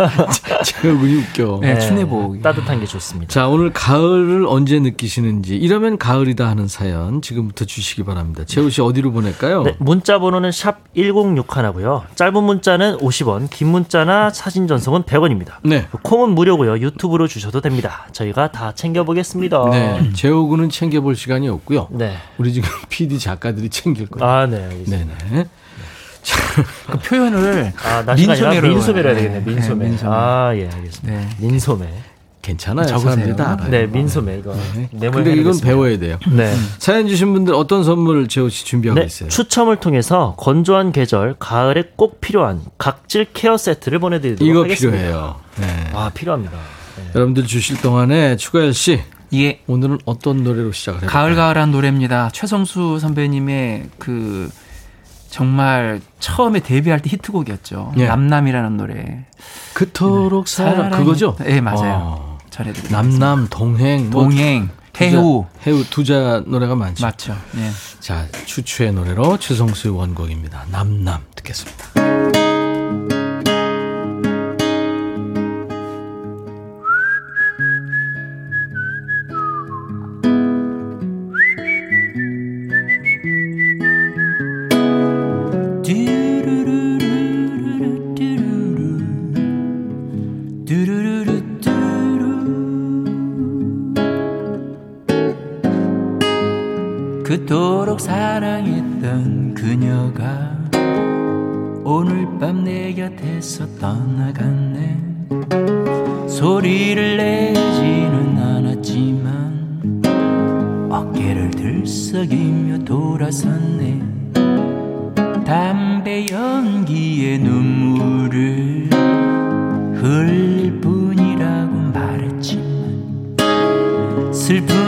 제목이 웃겨.
네, 추내복.
따뜻한 게 좋습니다.
자, 오늘 가을을 언제 느끼시는지, 이러면 가을이다 하는 사연 지금부터 주시기 바랍니다. 재우 씨 어디로 보낼까요?
네, 문자 번호는 샵 1061고요. 짧은 문자는 50원, 긴 문자나 사진 전송은 100원입니다.
네.
콩은 무료고요. 유튜브로 주셔도 됩니다. 저희가 다 챙겨보겠습니다.
네. 재우 군은 챙겨볼 시간이 없고요.
네.
우리 지금 PD 작가들이 챙길 거예요.
아, 네, 알겠습니다.
네네.
그 표현을
아,
민소매로
민소매로 해야
네,
되겠네. 민소매.
네, 민소매.
아, 예, 알겠습니다.
네.
민소매.
괜찮아요.
적으세요.
네, 민소매 이거.
네. 근데 이건. 배워야 돼요.
네.
사연 주신 분들 어떤 선물 재호 씨 준비하고
네,
있어요?
추첨을 통해서 건조한 계절 가을에 꼭 필요한 각질 케어 세트를 보내드리도록
이거
하겠습니다.
필요해요. 네.
아 필요합니다. 네.
여러분들 주실 동안에 추가열 씨
이게
오늘은 어떤 노래로 시작을 해요?
가을 가을한 노래입니다. 최성수 선배님의 그 정말 처음에 데뷔할 때 히트곡이었죠.
예.
남남이라는 노래
그토록 사랑
사랑이-
그거죠?
네, 맞아요.
어.
전해드립니다.
남남 동행 뭐
동행 해우
해우 두자 노래가 많죠.
맞죠. 네.
자 추추의 노래로 최성수의 원곡입니다. 남남 듣겠습니다.
그토록 사랑했던 그녀가 오늘 밤 내 곁에서 떠나갔네. 소리를 내지는 않았지만 어깨를 들썩이며 돌아섰네. 담배 연기에 눈물을 흘릴 뿐이라고 말했지만 물처럼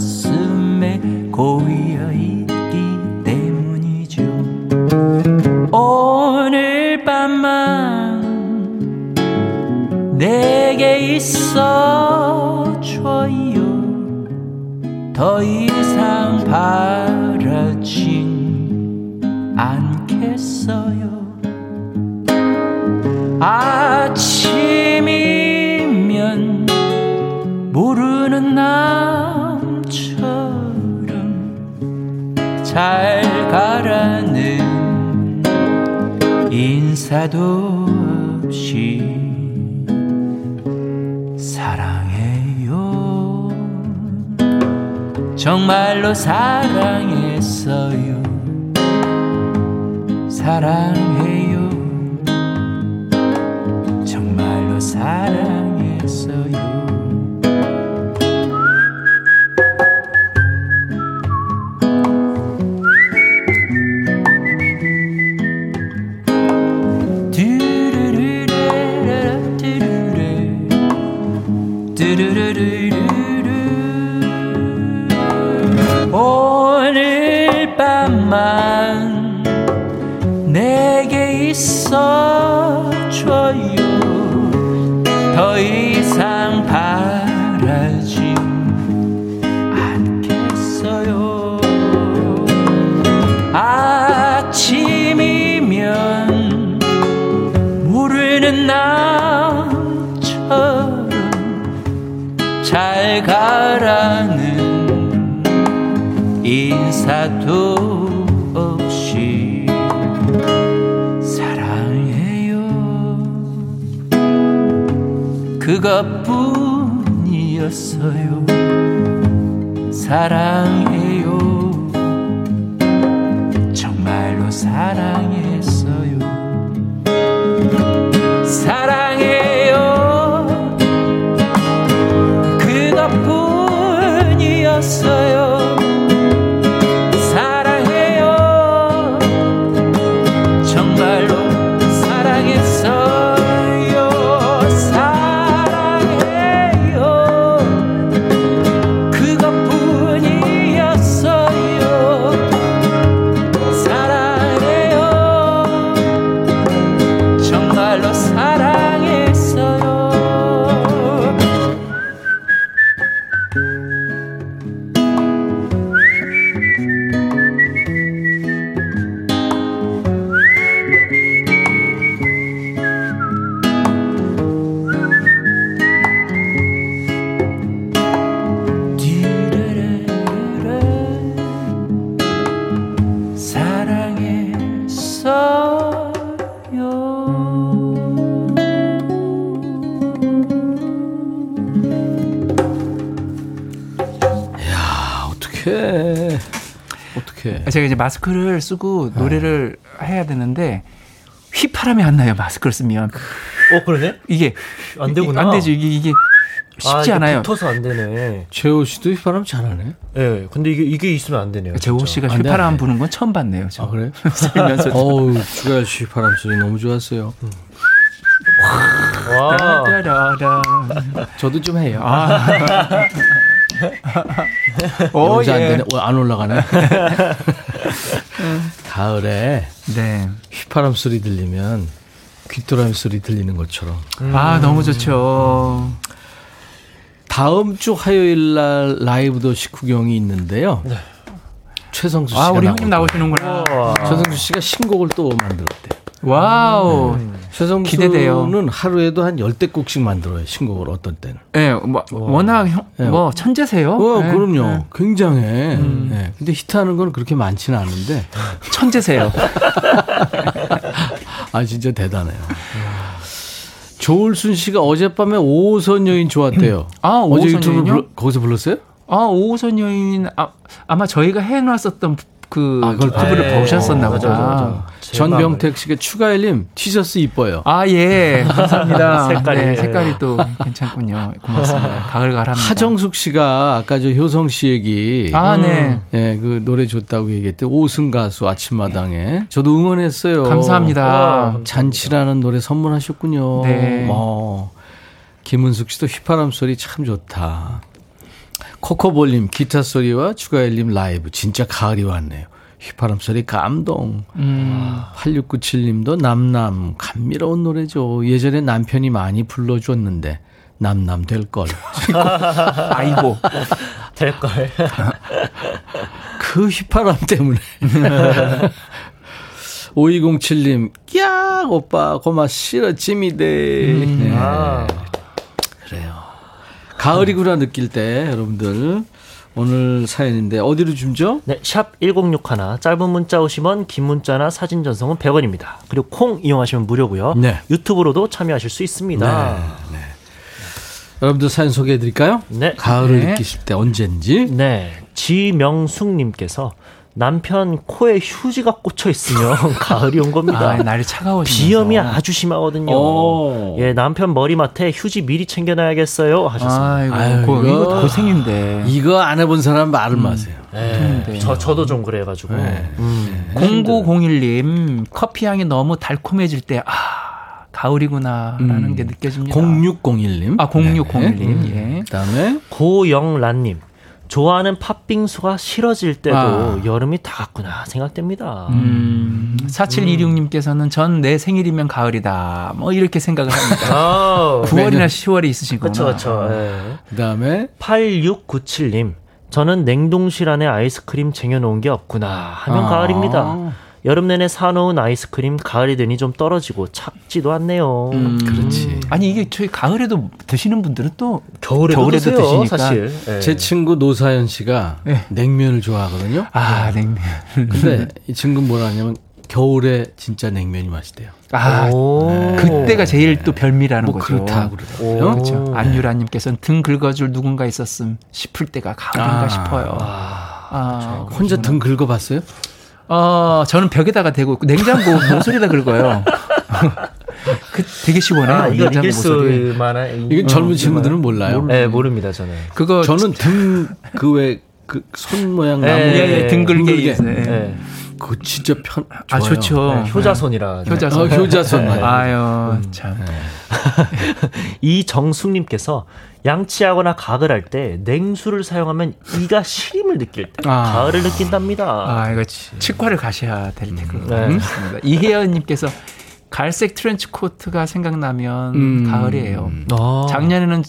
가슴에 고여 있기 때문이죠. 오늘 밤만 내게 있어 줘요. 더 이상 바 잘 가라는 인사도 없이 사랑해요. 정말로 사랑했어요. 사랑해요. 정말로 사랑 잘 가라는 인사도 없이 사랑해요. 그것뿐이었어요. 사랑해요. 정말로 사랑했어요. 사랑해 사랑해요 제가 이제 마스크를 쓰고 노래를 해야 되는데 휘파람이 안 나요. 마스크를 쓰면
어 그러네.
이게
안 되구나.
안 되지. 이게 이게 쉽지
아, 이게
않아요.
붙어서 안 되네.
최호 씨도 휘파람 잘하네.
예. 네, 근데 이게 이게 있으면 안 되네요.
재호. 씨가
안
휘파람
안 돼.
부는 건 처음 봤네요. 저.
아 그래?
살면서
어우 주가열 씨 휘파람 소리 너무 좋았어요.
와.
따라라.
저도 좀 해요.
아. 오,
여기서 안
예.
되네. 어, 안 올라가네. 가을에
네.
휘파람 소리 들리면 귀뚜라미 소리 들리는 것처럼.
아 너무 좋죠.
다음 주 화요일 날 라이브 도시 구경이 있는데요. 최성수 씨가
아 우리 형님. 나오시는구나.
최성수 씨가 신곡을 또 만들었대요.
와우.
최성수는
기대돼요.
하루에도 한 열대 곡씩 만들어요. 신곡을 어떤 때는.
예, 뭐 워낙 형,
네.
뭐 천재세요.
어,
예,
그럼요.
예.
굉장해. 예. 근데 히트하는 건 그렇게 많지는 않은데,
천재세요.
아, 진짜 대단해요. 조울순 씨가 어젯밤에 오선 여인 좋았대요.
아,
어제
오호선
유튜브? 불러- 거기서 불렀어요?
아 오호선 여인 아, 아마 저희가 해놨었던 그
아, 그걸
유튜브를
네.
보셨었나
어,
보다.
전병택 씨가 추가일님 티셔츠 이뻐요.
아, 예. 감사합니다.
색깔이.
네, 색깔이 또 괜찮군요. 고맙습니다. 가을 가랍니다.
하정숙 씨가 아까 저 효성 씨 얘기.
아, 네.
예, 그 노래 좋다고 얘기했대. 오승 가수 아침마당에. 저도 응원했어요.
감사합니다.
잔치라는 노래 선물하셨군요.
네.
어. 김은숙 씨도 휘파람 소리 참 좋다. 코코볼님 기타 소리와 추가일님 라이브 진짜 가을이 왔네요. 휘파람 소리 감동.
음,
8697님도 남남 감미로운 노래죠. 예전에 남편이 많이 불러줬는데 남남 될 걸.
아이고.
될 걸.
그 휘파람 때문에. 5207님, 야 오빠, 고마 싫어, 찜이 돼. 네.
아.
그래요. 가을이구나 느낄 때, 여러분들. 오늘 사연인데, 어디로 줌죠?
네, 샵 1061, 짧은 문자 50원, 긴 문자나 사진 전송은 100원입니다. 그리고 콩 이용하시면 무료고요.
네.
유튜브로도 참여하실 수 있습니다.
여러분들 사연 소개해 드릴까요?
네.
가을을
네.
느끼실 때 언젠지.
네. 지명숙 님께서 남편 코에 휴지가 꽂혀 있으면 가을이 온 겁니다.
아, 날이 차가워지면서.
비염이 아주 심하거든요.
오.
예, 남편 머리맡에 휴지 미리 챙겨놔야겠어요. 하셨습니다.
아이고,
아유,
고,
이거-
이거 고생인데.
이거 안 해본 사람 말을 마세요.
예, 저, 저도 좀 그래가지고.
네.
음.
0901님, 커피 향이 너무 달콤해질 때, 아, 가을이구나라는
음.
게 느껴집니다.
0601님.
아, 0601님,
네.
예.
그 다음에
고영란님. 좋아하는 팥빙수가 싫어질 때도
아.
여름이 다 갔구나 생각됩니다.
음, 4726님께서는 전 내 생일이면 가을이다. 뭐 이렇게 생각을 합니다.
아,
9월이나 10월에 있으시구나.
그쵸, 그쵸. 예.
그 다음에
8697님. 저는 냉동실 안에 아이스크림 쟁여놓은 게 없구나 하면
아.
가을입니다. 여름 내내 사놓은 아이스크림 가을이 되니 좀 떨어지고 찹지도 않네요.
음,
그렇지.
아니 이게 저희 가을에도 드시는 분들은 또
겨울에도,
겨울에도
드세요,
드시니까.
사실. 예.
제 친구 노사연 씨가
네.
냉면을 좋아하거든요.
아, 냉면.
근데 이 친구 뭐라 하냐면 겨울에 진짜 냉면이 맛있대요.
아,
오.
그때가 제일 또 별미라는
뭐
거죠.
그렇다.
그렇죠. 안유라님께서는 등 긁어줄 누군가 있었음 싶을 때가 가을인가
아.
싶어요. 아,
혼자 등 긁어봤어요?
어, 저는 벽에다가 대고 있고 냉장고 모서리에다 긁어요. 그 되게 시원해요.
아, 이거
냉장고
이길
모서리.
수만한.
이건 젊은 친구들은 몰라요.
네, 모릅니다, 저는.
그거
저는 등 그 왜 그 손 모양 나무
예,
예, 예, 등 긁게
긁게.
있어요. 예.
네.
그거 진짜 편
아,
좋아요.
좋죠.
네, 효자손이라.
효자손.
어, 효자손.
아유, 참.
이정숙님께서 양치하거나 가글 할때 냉수를 사용하면 이가 시림을 느낄 때
아.
가을을 느낀답니다.
아, 이거 치- 치과를 가셔야 될 테고.
네.
음? 이혜연님께서 갈색 트렌치 코트가 생각나면
음.
가을이에요.
아.
작년에는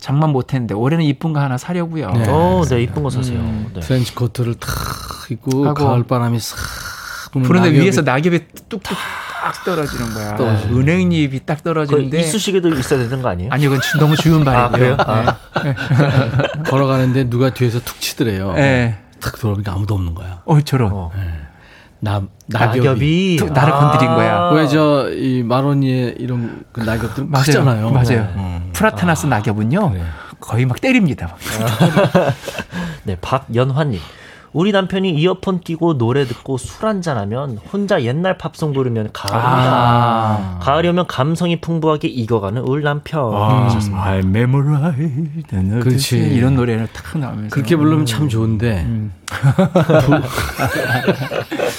장만 못했는데 올해는 이쁜 거 하나 사려고요.
네.
어, 네, 이쁜 거 사세요. 네.
트렌치 코트를 탁 입고. 가을 바람이 싹 부는
그런데
낙엽이
위에서 낙엽이 뚝뚝 딱 떨어지는 거야.
떨어지죠.
은행잎이
딱그
떨어지는데
이쑤시개도 있어야 되는 거 아니에요?
아니 이건 주- 너무 주운
아,
발이고요.
그래요? 아.
걸어가는데 누가 뒤에서 툭 치더래요.
네. 네.
탁 돌아보니까 아무도 없는 거야.
어, 저런.
어.
나 낙엽이.
낙엽이
툭 나를 건드린 거야.
왜 저 이 마로니에 이런 그 낙엽들
맞아요.
크잖아요.
맞아요.
음.
프라타나스 낙엽은요.
그래.
거의 막 때립니다.
네, 박연화님. 우리 남편이 이어폰 끼고 노래 듣고 술 한잔 하면 혼자 옛날 팝송 부르면 가을입니다.
아.
가을이 오면 감성이 풍부하게 익어가는 우리 남편.
아. I memorize
그렇지.
이런 노래를 탁 나오면서
그렇게 부르면 참 좋은데.
음.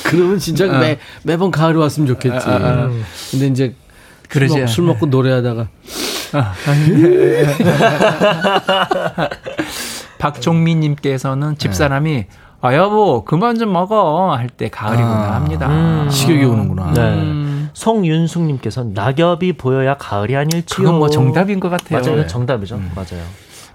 그러면 진짜 매, 매번 가을이 왔으면 좋겠지.
아, 아, 아.
근데 이제 술,
그러지.
먹, 술 먹고 노래하다가
박종민님께서는 집사람이 아 여보 그만 좀 먹어 할 때 가을이구나
아.
합니다.
음.
식욕이 오는구나.
네.
음.
송윤숙님께서 낙엽이 보여야 가을이 아닐지요.
그건 뭐 정답인 것 같아요.
맞아요.
네.
정답이죠. 맞아요.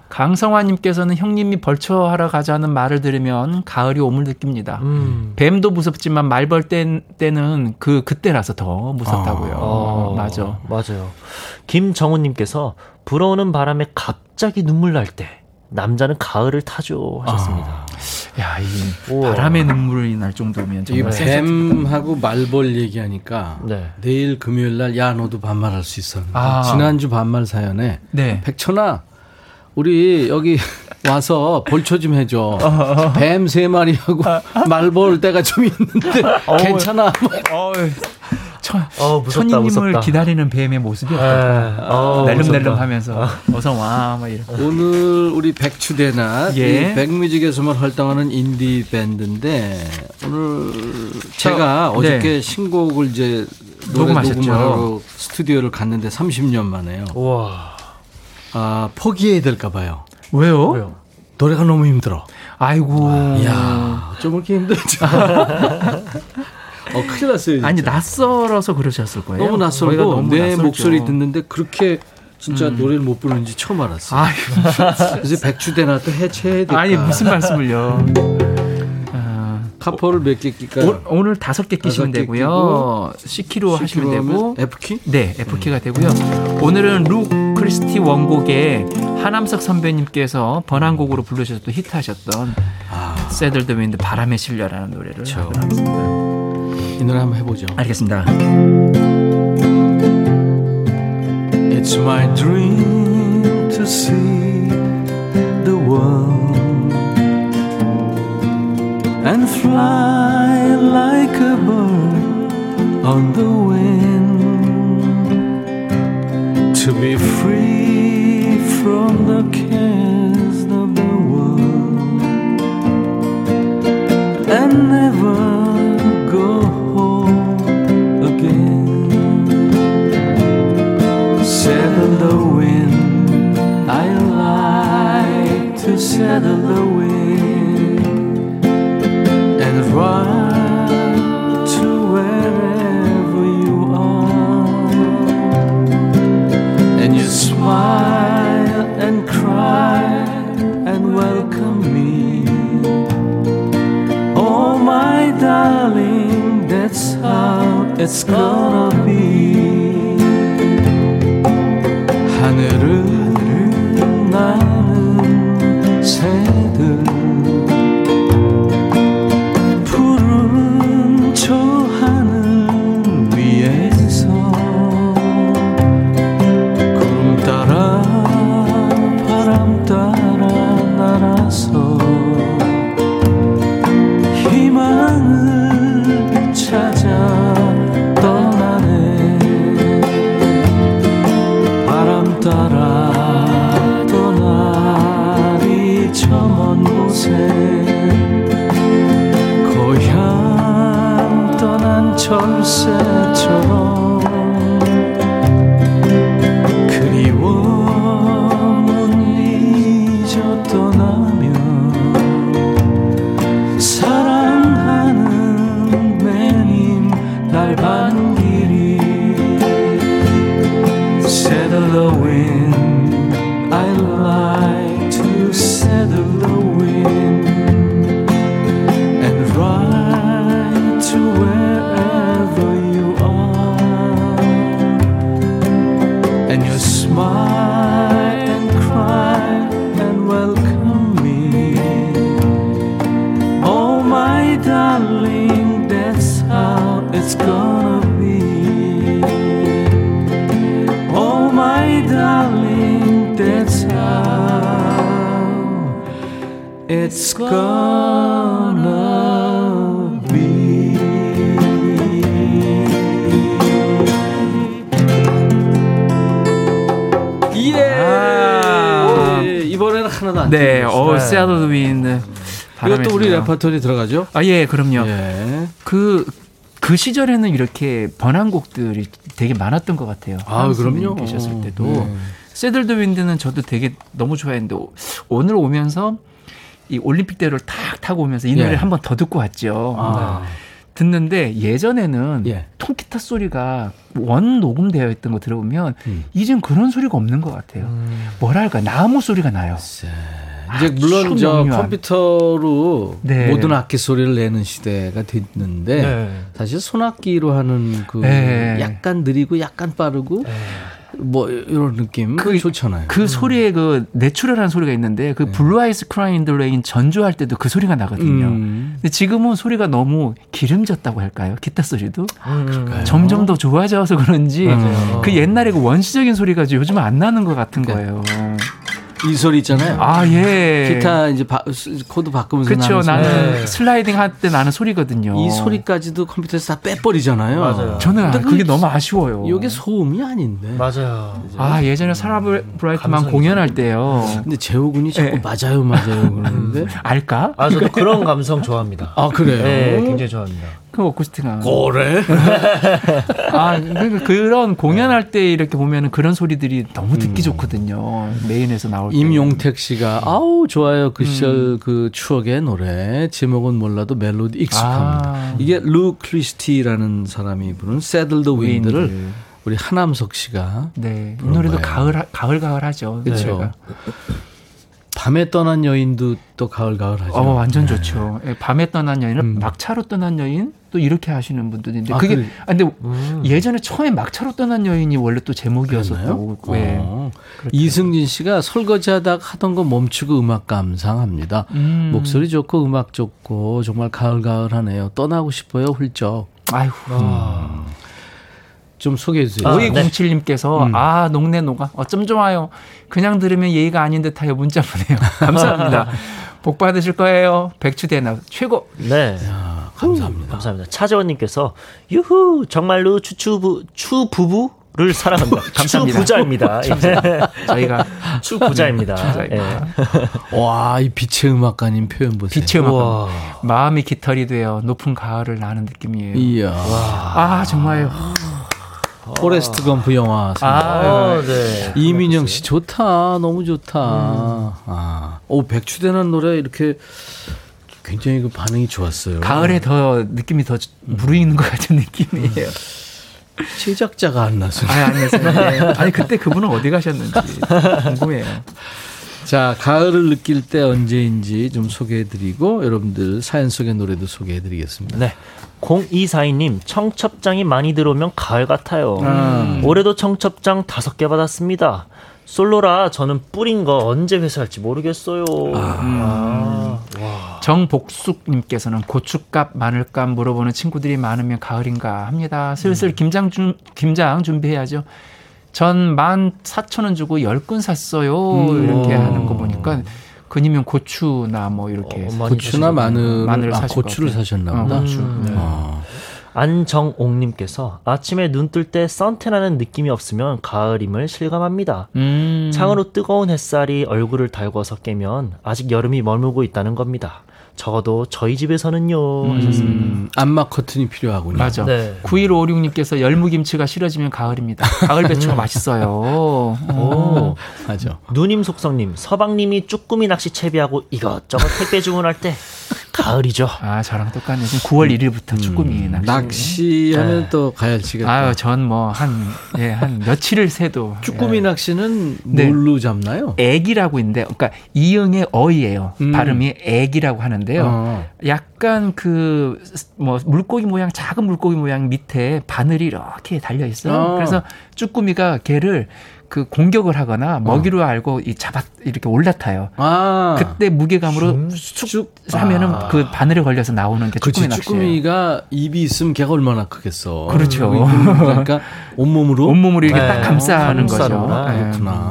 강성화님께서는 형님이 벌초하러 가자는 말을 들으면 가을이 오물 느낍니다.
음.
뱀도 무섭지만 말벌 때, 때는 그 그때라서 더 무섭다고요.
어,
맞아.
맞아요. 김정우님께서 불어오는 바람에 갑자기 눈물 날 때 남자는 가을을 타죠 하셨습니다.
야, 이. 바람에 눈물이 날 정도면
이 뱀하고 말벌 얘기하니까
네.
내일 금요일 날 야 너도 반말할 수 있었는데
아.
지난주 반말 사연에
네.
백천아 우리 여기 와서 벌초 좀 해줘 뱀 세 마리하고 말벌 때가 좀 있는데 괜찮아
어, 천,
어, 무섭다,
천이님을
무섭다.
기다리는 뱀의 모습이었다.
에, 어,
낼름낼름
무섭다.
하면서 어서 와, 막 이런.
오늘 우리 백추대나
예.
이 백뮤직에서만 활동하는 인디 밴드인데 오늘 제가
네.
어저께 신곡을 이제 노래
녹음하셨죠.
녹음하러 스튜디오를 갔는데 30년 만에요.
우와.
아 포기해야 될까 봐요.
왜요?
왜요?
노래가 너무 힘들어.
아이고.
이야, 좀 이렇게 힘들지. 어, 큰일 났어요. 진짜.
아니 낯설어서 그러셨을 거예요.
너무 낯설고
너무
내
낯설죠.
목소리 듣는데 그렇게 진짜 노래를 못 부르는지 처음 알았어요.
아유,
그래서 백주대나 또 해체해야 될까.
아니 무슨 말씀을요? 아,
카포를 몇개 낄까요?
오, 오늘 다섯 개 끼시면 되고요. C키로 하시면 되고.
F키?
네, F키가 되고요. 오늘은 루 크리스티 원곡의 하남석 선배님께서 번안곡으로 부르셔서 또 히트하셨던
아,
Saddle the Wind 바람에 실려라는 노래를 하겠습니다.
이 노래 한번 해보죠.
알겠습니다.
It's my dream to see the world and fly like a bird on the wind to be free from the cares of the world and never go home again. Settle the wind. I like to settle the wind and ride smile and cry and welcome me. Oh, my darling, that's how it's gonna 레퍼토리 들어가죠?
아, 예, 그럼요.
예.
그, 그 시절에는 이렇게 번안곡들이 되게 많았던 것 같아요.
아, 그럼요.
님 계셨을 때도.
네.
Saddle the Wind는 저도 되게 너무 좋아했는데 오- 오늘 오면서 이 올림픽대로를 탁 타고 오면서 이
예.
노래를 한번 더 듣고 왔죠.
아.
듣는데 예전에는
예.
통기타 소리가 원 녹음되어 있던 거 들어보면
음.
이젠 그런 소리가 없는 것 같아요. 뭐랄까 나무 소리가 나요.
이제 물론 저
명료한.
컴퓨터로
네.
모든 악기 소리를 내는 시대가 됐는데
네.
사실 손악기로 하는 그
네.
약간 느리고 약간 빠르고 뭐 이런 느낌
그-
좋잖아요.
그 소리에 그 natural한 소리가 있는데 그 Blue Eyes Crying in the Rain 전주할 때도 그 소리가 나거든요.
음.
근데 지금은 소리가 너무 기름졌다고 할까요? 기타 소리도
음.
점점 더 좋아져서 그런지
맞아요.
그 옛날에 그 원시적인 소리가 요즘 안 나는 것 같은 거예요.
이 소리 있잖아요.
아 예.
기타 이제 바- 코드 바꾸면서
그렇죠.
나는 소리.
나는
네.
슬라이딩 할 때 나는 소리거든요.
이 소리까지도 컴퓨터에서 다 빼버리잖아요.
맞아요.
저는
근데
그게
그-
너무 아쉬워요.
이게 소음이 아닌데.
맞아요.
아 예전에 사라 브라이트만. 공연할 때요.
근데 재호군이 자꾸
네.
맞아요, 맞아요 그러는데.
알까?
아, 저도 그런 감성 좋아합니다.
아 그래요?
네, 굉장히 좋아합니다.
그 acoustic한.
그래?
아 그러니까 그런 공연할 때 이렇게 보면은 그런 소리들이 너무 듣기 좋거든요. 메인에서 나올 때.
임용택 씨가 아우 좋아요 그 시절 그 추억의 노래 제목은 몰라도 멜로디 익숙합니다.
아.
이게 루 크리스티라는 사람이 부른 Saddle the Wind를
Wind.
우리 하남석 씨가
네, 이 노래도. 가을 가을 가을하죠.
그렇죠. 밤에 떠난 여인도 또 가을 가을하죠.
어 완전 좋죠. 예, 밤에 떠난 여인을
음.
막차로 떠난 여인 또 이렇게 하시는 분들이 있는데
아,
그게
그래.
아, 근데
음.
예전에 처음에 막차로 떠난 여인이 원래 또 제목이었었고? 예.
어. 이승진 씨가 설거지하다가 하던 거 멈추고 음악 감상합니다.
음.
목소리 좋고 음악 좋고 정말 가을 가을하네요. 떠나고 싶어요 훌쩍.
아이고.
아,
좀 소개해 주세요.
아, 네.
5207님께서
음.
아 녹네 녹아 어쩜 좋아요. 그냥 들으면 예의가 아닌 듯하여 문자 보내요. 감사합니다. 복 받으실 거예요. 백추대나 최고.
네.
아, 감사합니다.
감사합니다. 차재원님께서 유후 정말로 추추부 추부부 를 사랑합니다.
감사합니다.
추부자입니다. 예.
저희가
추 부자입니다.
추부자입니다.
예.
와, 이 빛의 음악가님 표현 보세요.
빛의 음악. 마음이 깃털이 되어 높은 가을을 나는 느낌이에요.
이야.
아 정말
포레스트 검프 영화.
아,
어, 네.
이민영 씨 좋다. 너무 좋다. 아. 오, 백추대는 노래 이렇게 굉장히 그 반응이 좋았어요.
가을에 더 느낌이 더 무르익는 것 같은 느낌이에요.
제작자가 안 나서.
아니 아니었어요. 네. 아니 그때 그분은 어디 가셨는지 궁금해요.
자, 가을을 느낄 때 언제인지 좀 소개해드리고 여러분들 사연 속의 노래도 소개해드리겠습니다.
네. 0242님, 청첩장이 많이 들어오면 가을 같아요.
음.
올해도 청첩장 다섯 개 받았습니다. 솔로라 저는 뿌린 거 언제 회수할지 모르겠어요. 아, 와.
정복숙님께서는 고춧값, 마늘값 물어보는 친구들이 많으면 가을인가 합니다. 슬슬 김장 준 김장 준비해야죠. 전만 사천 원 주고 열근 샀어요.
음.
이렇게 하는 거 보니까 근이면 고추나 뭐 이렇게
어,
고추나 마늘,
마늘을
아, 고추를. 사셨나
어,
보다.
고추.
음.
네.
어.
안정옥님께서 아침에 눈 뜰때 선탠하는 느낌이 없으면 가을임을 실감합니다.
음.
창으로 뜨거운 햇살이 얼굴을 달궈서 깨면 아직 여름이 머물고 있다는 겁니다. 적어도 저희 집에서는요. 하셨습니다.
음, 안마 커튼이 필요하군요.
맞아.
네.
9156님께서 열무김치가 싫어지면 가을입니다. 가을 배추가 맛있어요.
오.
오, 맞아.
누님 속성님, 서방님이 쭈꾸미 낚시 채비하고 이것저것 택배 주문할 때 가을이죠.
아, 저랑 똑같네. 지금 9월 1일부터 쭈꾸미 낚시.
음, 낚시하면
네.
또 가열치가.
아유, 전 뭐 한 예, 한 며칠을 새도
쭈꾸미
예.
낚시는
네.
뭘로 잡나요?
애기라고 있는데, 그러니까 이응의 어이예요.
음.
발음이 애기라고 하는데요.
어.
약간 그 뭐 물고기 모양 작은 물고기 모양 밑에 바늘이 이렇게 달려 있어요.
어.
그래서 쭈꾸미가 걔를 그 공격을 하거나 먹이로 알고 이 잡아 이렇게 올라타요.
아,
그때 무게감으로 쑥 하면은
아.
그 바늘에 걸려서 나오는 게 쭈꾸미 낚시예요.
쭈꾸미가 입이 있으면 걔가 얼마나 크겠어.
그렇죠.
그러니까 온몸으로.
온몸을 이렇게
네.
딱 감싸는 거죠. 네.
그렇구나.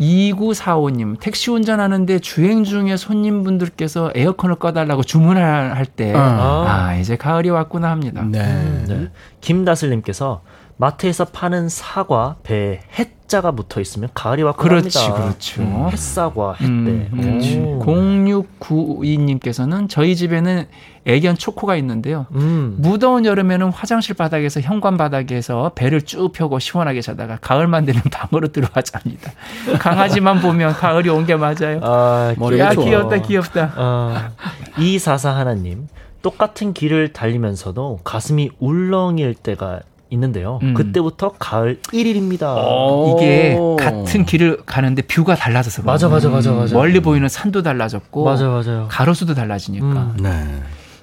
2945님, 택시 운전하는데 주행 중에 손님분들께서 에어컨을 꺼달라고 주문할 때,
어.
아, 이제 가을이 왔구나 합니다.
네.
네. 김다슬님께서 마트에서 파는 사과 배에 햇자가 붙어 있으면 가을이 왔구나
그렇지,
합니다.
그렇죠.
음, 햇사과, 햇대.
음, 그렇지.
오.
0692님께서는 저희 집에는 애견 초코가 있는데요.
음.
무더운 여름에는 화장실 바닥에서 현관 바닥에서 배를 쭉 펴고 시원하게 자다가 가을만 되면 방으로 들어와 잡니다. 강아지만 보면 가을이 온 게 맞아요.
아,
머리가
야
좋아.
귀엽다 귀엽다.
아, 244 하나님. 똑같은 길을 달리면서도 가슴이 울렁일 때가 있는데요.
음.
그때부터 가을 1일입니다.
어.
이게
오.
같은 길을 가는데 뷰가 달라져서
맞아. 맞아, 맞아, 맞아.
멀리 보이는 산도 달라졌고
맞아요, 맞아요.
가로수도 달라지니까.
음.
네.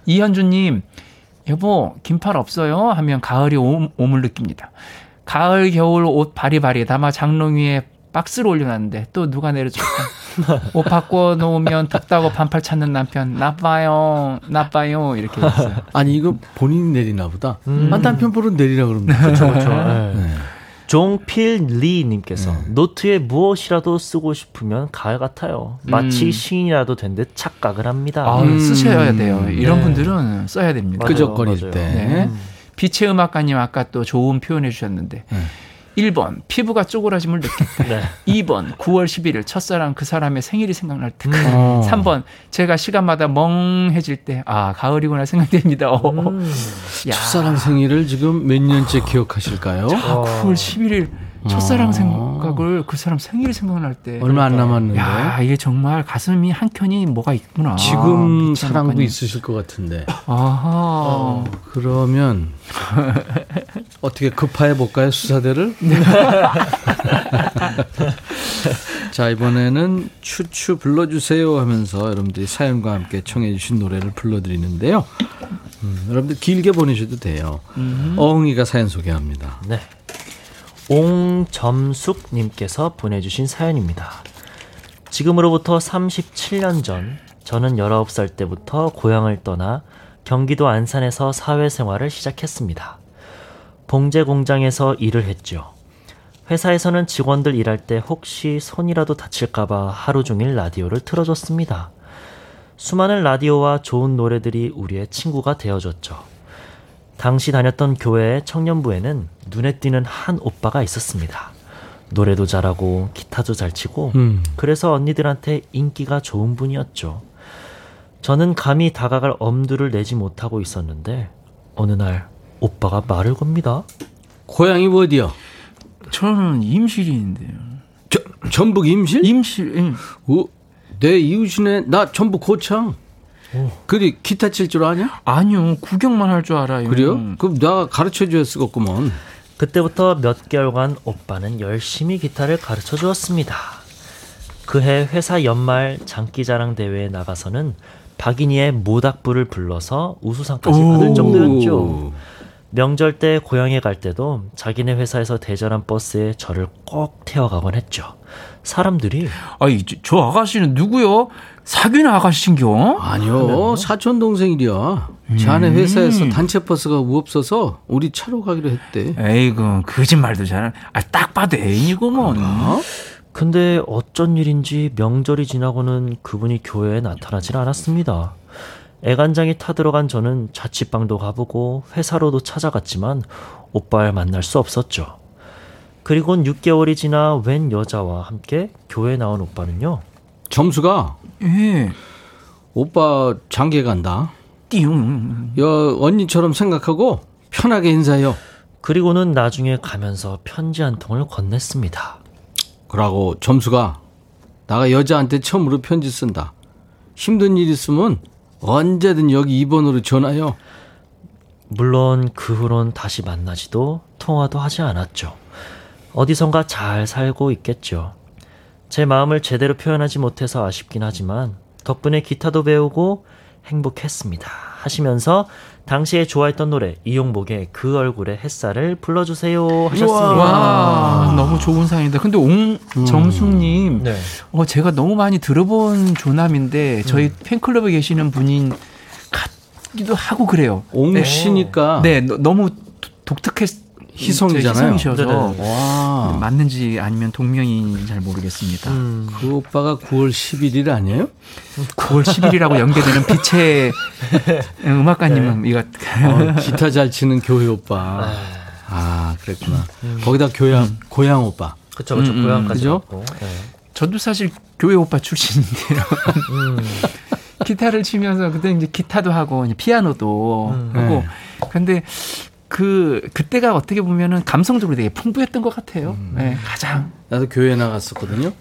이현주님, 여보 긴팔 없어요? 하면 가을이 옴, 을 느낍니다. 가을 겨울 옷 바리바리 담아 장롱 위에 박스로 올려놨는데 또 누가 내려줄까? 옷 바꿔 놓으면 덥다고 반팔 찾는 남편 나빠요 나빠요 이렇게 했어요.
아니 이거 본인이 내리나 보다.
음.
아, 남편 보러 내리라 그러면
그렇죠, 그렇죠. 네.
네.
종필 리님께서 노트에 무엇이라도 쓰고 싶으면 가을 같아요. 마치
음.
신이라도 된 듯 착각을 합니다.
아,
음.
쓰셔야 돼요. 이런
네.
분들은 써야 됩니다.
끄적거릴. 때.
네.
음.
빛의 음악가님 아까 또 좋은 표현해 주셨는데
네.
1번 피부가 쪼그라짐을 느낀다.
네.
2번 9월 11일 첫사랑 그 사람의 생일이 생각날 때.
어.
3번 제가 시간마다 멍해질 때 아 가을이구나 생각됩니다. 어.
음.
야,
첫사랑 생일을 지금 몇 년째 기억하실까요?
아, 9월 11일 첫사랑
어.
생각을 그 사람 생일이 생각날 때.
얼마 안 남았는데
야 이게 정말 가슴이 한 켠이 뭐가 있구나.
지금
아,
사랑도
미치겠네.
있으실 것 같은데.
아하.
그러면 어떻게 급파해 볼까요 수사대를? 자 이번에는 추추 불러주세요 하면서 여러분들이 사연과 함께 청해 주신 노래를 불러드리는데요. 음, 여러분들 길게 보내셔도 돼요. 어흥이가 사연 소개합니다.
네. 옹점숙님께서 보내주신 사연입니다. 지금으로부터 37년 전, 저는 19살 때부터 고향을 떠나 경기도 안산에서 사회생활을 시작했습니다. 봉제 공장에서 일을 했죠. 회사에서는 직원들 일할 때 혹시 손이라도 다칠까봐 하루 종일 라디오를 틀어줬습니다. 수많은 라디오와 좋은 노래들이 우리의 친구가 되어줬죠. 당시 다녔던 교회의 청년부에는 눈에 띄는 한 오빠가 있었습니다. 노래도 잘하고 기타도 잘 치고
음.
그래서 언니들한테 인기가 좋은 분이었죠. 저는 감히 다가갈 엄두를 내지 못하고 있었는데 어느 날 오빠가 말을 겁니다.
고향이 어디요?
저는 임실인데요.
저, 전북 임실?
임실. 예.
어, 내 이웃이네. 나 전북 고창. 그리 기타 칠 줄 아냐?
아니요 구경만 할 줄 알아요.
그래요? 그럼 내가 가르쳐 쓰겠구먼.
그때부터 몇 개월간 오빠는 열심히 기타를 가르쳐 주었습니다. 그해 회사 연말 장기자랑 대회에 나가서는 박인희의 모닥불을 불러서 우수상까지 받을 정도였죠. 명절 때 고향에 갈 때도 자기네 회사에서 대절한 버스에 저를 꼭 태워가곤 했죠. 사람들이
아이 저, 저 아가씨는 누구요? 사귀는 아가씨인겨?
아니요, 사촌 동생이랴. 자네 회사에서 단체 버스가 없어서 우리 차로 가기로 했대.
에이구 거짓말도 잘. 아 딱 봐도 애인이구먼.
근데 어쩐 일인지 명절이 지나고는 그분이 교회에 나타나질 않았습니다. 애간장이 타들어간 저는 자취방도 가보고 회사로도 찾아갔지만 오빠를 만날 수 없었죠. 그리곤 6개월이 지나 웬 여자와 함께 교회에 나온 오빠는요.
점수가
예.
오빠 장계 간다.
띠용.
여 언니처럼 생각하고 편하게 인사해요.
그리고는 나중에 가면서 편지 한 통을 건넸습니다.
그러고 점수가 나가 여자한테 처음으로 편지 쓴다. 힘든 일 있으면 언제든 여기 2번으로 전화요.
물론 그 후론 다시 만나지도 통화도 하지 않았죠. 어디선가 잘 살고 있겠죠. 제 마음을 제대로 표현하지 못해서 아쉽긴 하지만 덕분에 기타도 배우고 행복했습니다. 하시면서 당시에 좋아했던 노래 이용복의 그 얼굴의 햇살을 불러주세요 하셨습니다.
와 너무 좋은 사연이다. 근데 옹정숙님,
네.
어 제가 너무 많이 들어본 조남인데 저희 팬클럽에 계시는 분인 같기도 하고 그래요.
옹씨니까
네, 너- 너무 독특했.
희성이잖아요.
희성이셔서
와.
맞는지 아니면 동명이인지 잘 모르겠습니다.
음.
그 오빠가 9월 11일 아니에요?
9월 10일이라고 연계되는 빛의 음악가님은 이거
어, 기타 잘 치는 교회 오빠. 아, 그랬구나. 거기다 교양, 고향 오빠.
음, 음,
고향까지
그죠?
왔고. 네.
저도 사실 교회 오빠 출신인데요.
음.
기타를 치면서 그때 이제 기타도 하고 이제 피아노도
음.
하고
네.
근데 그 그때가 어떻게 보면은 감성적으로 되게 풍부했던 것 같아요.
음.
네, 가장
나도 교회 나갔었거든요.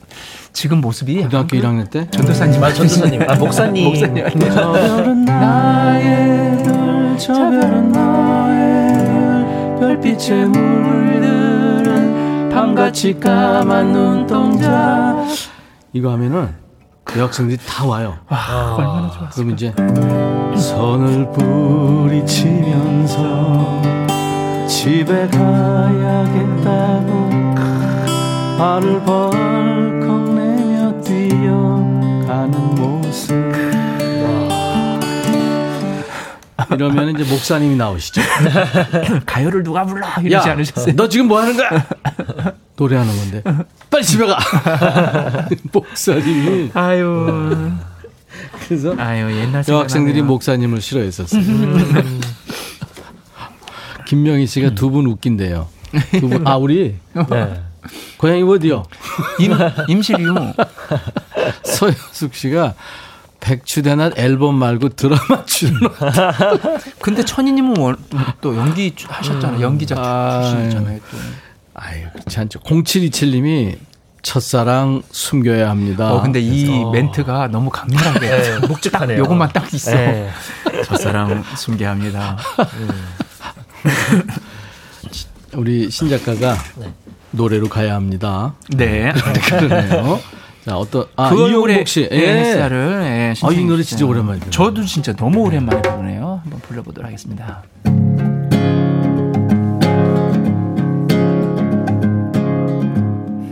지금 모습이
고등학교 1학년 때.
전도사님
아, 전도사님. 아, 목사님.
목사님.
저 별은 나의 별, 저 별은 나의 별빛에 물드는 밤같이 까만 눈동자. 이거 하면은 여학생들이 다 와요.
아,
얼마나 좋았어.
그럼 이제 선을 뿌리치면서 집에 가야겠다고 발을 벌컥 내며 뛰어가는 모습 이러면 이제 목사님이 나오시죠.
가요를 누가 불러
야,
이러지 않으셨어요?
너 지금 뭐 하는 거야? 노래하는 건데. 빨리 집에 가. 목사님이.
아유,
그래서
아유 옛날
여학생들이. 목사님을 싫어했었어요. 김명희 씨가 두분 웃긴데요. 두 분, 아, 우리
네.
고향이 어디요?
임 임실이요.
서현숙 씨가 백추대낮 앨범 말고 드라마 출연.
근데 천희님은 원- 또 연기 하셨잖아요. 연기자
아,
출신이잖아요. 또.
아유, 그렇지 않죠. 0727님이 첫사랑 숨겨야 합니다.
어 근데 이
어.
멘트가 너무 강렬하게
네, 묵직하네요.
요것만 딱 있어.
네.
첫사랑 숨겨합니다.
우리 신 작가가 노래로 가야 합니다.
네.
그러네요. 자, 어떤 아,
그
이용복 씨.
햇살을 예,
아, 이 노래 진짜. 오랜만에.
저도 진짜 너무 오랜만에 부르네요. 한번 불러 보도록 하겠습니다.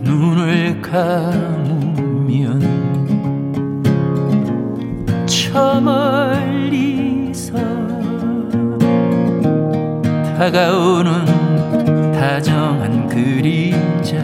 눈을 감 다가오는 다정한 그림자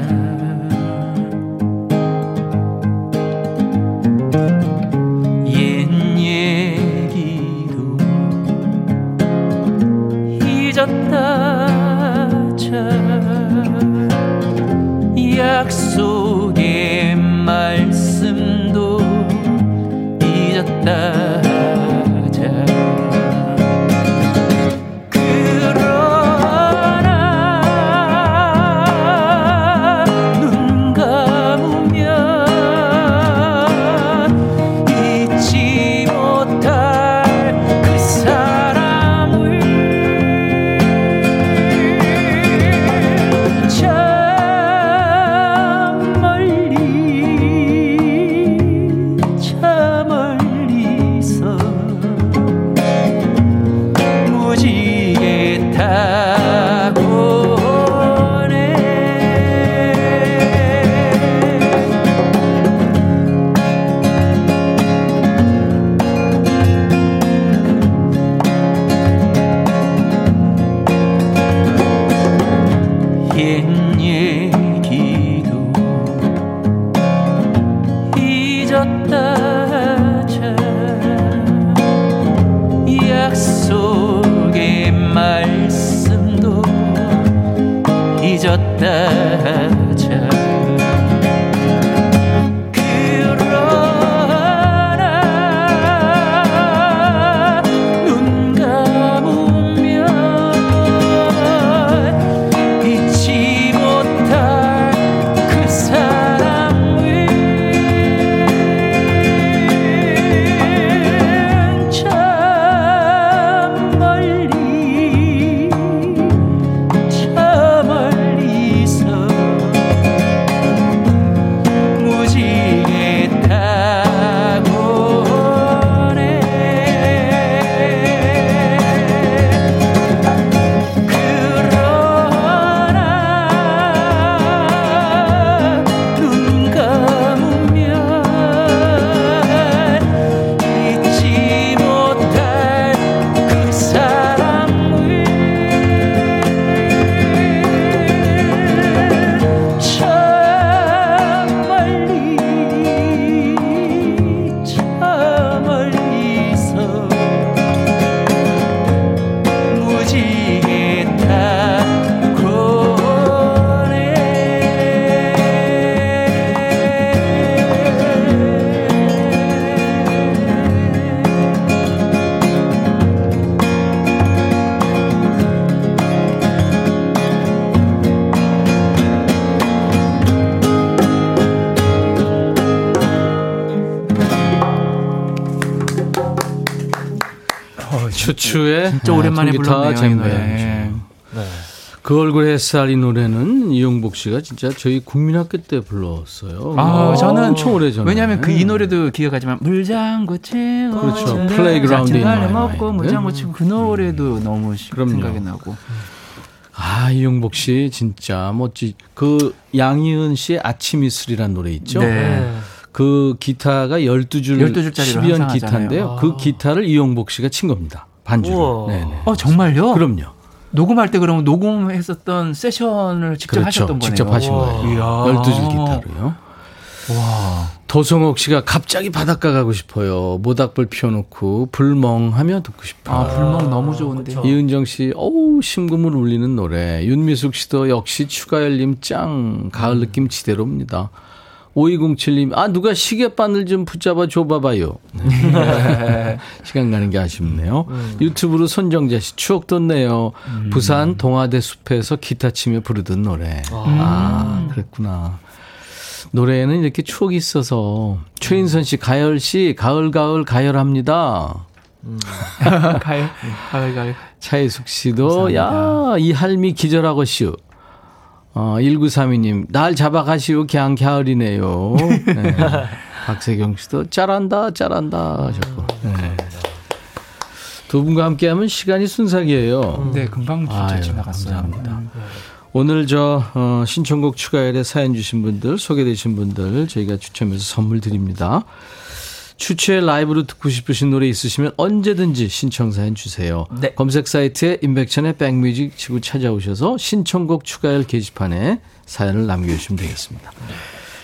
진짜 오랜만에
통기타
불렀네요, 노래.
연주.
네.
그 얼굴 햇살 이 노래는 이용복 씨가 진짜 저희 국민학교 때 불렀어요.
아, 저는
엄청 오래 전에.
왜냐하면 그 이 노래도 기억하지만 물장구 치고
그렇죠.
네. Playground
in My
먹고. 물장구 치고 그 노래도 너무 시-
그럼요.
생각이 나고
아 이용복 씨 진짜 멋지. 그 양희은 씨의 아침 이슬이라는 노래 있죠.
네.
그 기타가 12줄
12줄 짜리로
12현
항상
기타인데요.
하잖아요.
그 기타를 이용복 씨가 친 겁니다. 반주를. 네네.
어 정말요?
그럼요.
녹음할 때 그러면 녹음했었던 세션을 직접
그렇죠.
하셨던 거네요.
직접 하신 거예요.
이야.
12줄 기타로요.
와.
도성옥 씨가 갑자기 바닷가 가고 싶어요. 모닥불 피워놓고 불멍하며 듣고 싶어요.
아 불멍 너무 좋은데.
이은정 씨, 어우, 심금을 울리는 노래. 윤미숙 씨도 역시 추가열님 짱. 가을 느낌 지대로입니다. 5207님, 아, 누가 시계바늘 좀 붙잡아 줘봐봐요. 네. 시간 가는 게 아쉽네요. 유튜브로 손정자 씨, 추억 돋네요. 부산 동아대 숲에서 기타 치며 부르던 노래. 아, 그랬구나. 노래에는 이렇게 추억이 있어서. 최인선 씨, 가열 씨, 가을, 가을, 가열합니다.
가요. 가요 가요.
차혜숙 씨도
감사합니다.
야 이할미 기절하고 시오. 어, 1932님 날 잡아가시오 그냥 가을이네요. 네. 박세경 씨도 잘한다 잘한다 하셨고. 네. 두 분과 함께하면 시간이 순삭이에요.
네 금방 진짜
아유,
지나갔어요.
감사합니다. 오늘 저 어, 신청곡 추가열에 사연 주신 분들 소개되신 분들 저희가 추첨해서 선물 드립니다. 추추의 라이브로 듣고 싶으신 노래 있으시면 언제든지 신청 사연 주세요.
네.
검색 사이트에 인백천의 백뮤직 치고 찾아오셔서 신청곡 추가열 게시판에 사연을 남겨주시면 되겠습니다.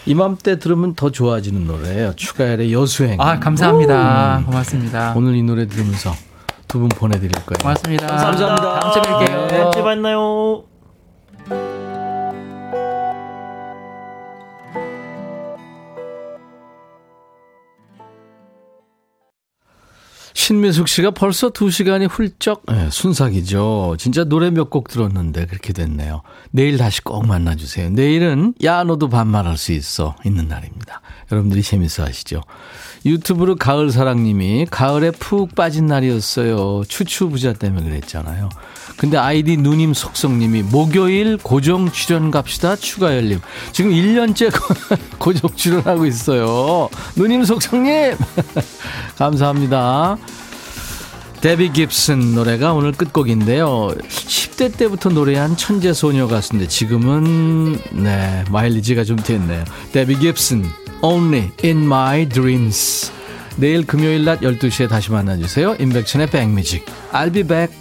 이맘때 들으면 더 좋아지는 노래예요. 추가열의 여수행.
아 감사합니다. 고맙습니다.
오늘 이 노래 들으면서 두 분 보내드릴 거예요.
고맙습니다.
감사합니다.
다음 주에 뵐게요.
다음 주에 만나요.
신미숙 씨가 벌써 두 시간이 훌쩍 네, 순삭이죠. 진짜 노래 몇 곡 들었는데 그렇게 됐네요. 내일 다시 꼭 만나주세요. 내일은 야 너도 반말할 수 있어 있는 날입니다. 여러분들이 재밌어 하시죠. 유튜브로 가을사랑님이 가을에 푹 빠진 날이었어요. 추추부자 때문에 그랬잖아요. 근데 아이디 누님 속성님이 목요일 고정 출연 갑시다 추가열님. 지금 1년째 고정 출연하고 있어요. 누님 속성님 감사합니다. 데비 깁슨 노래가 오늘 끝곡인데요. 10대 때부터 노래한 천재 소녀 가수인데 지금은 네 마일리지가 좀 됐네요. 데비 깁슨 Only in My Dreams 내일 금요일 낮 12시에 다시 만나주세요. 인백천의 백뮤직 I'll be back.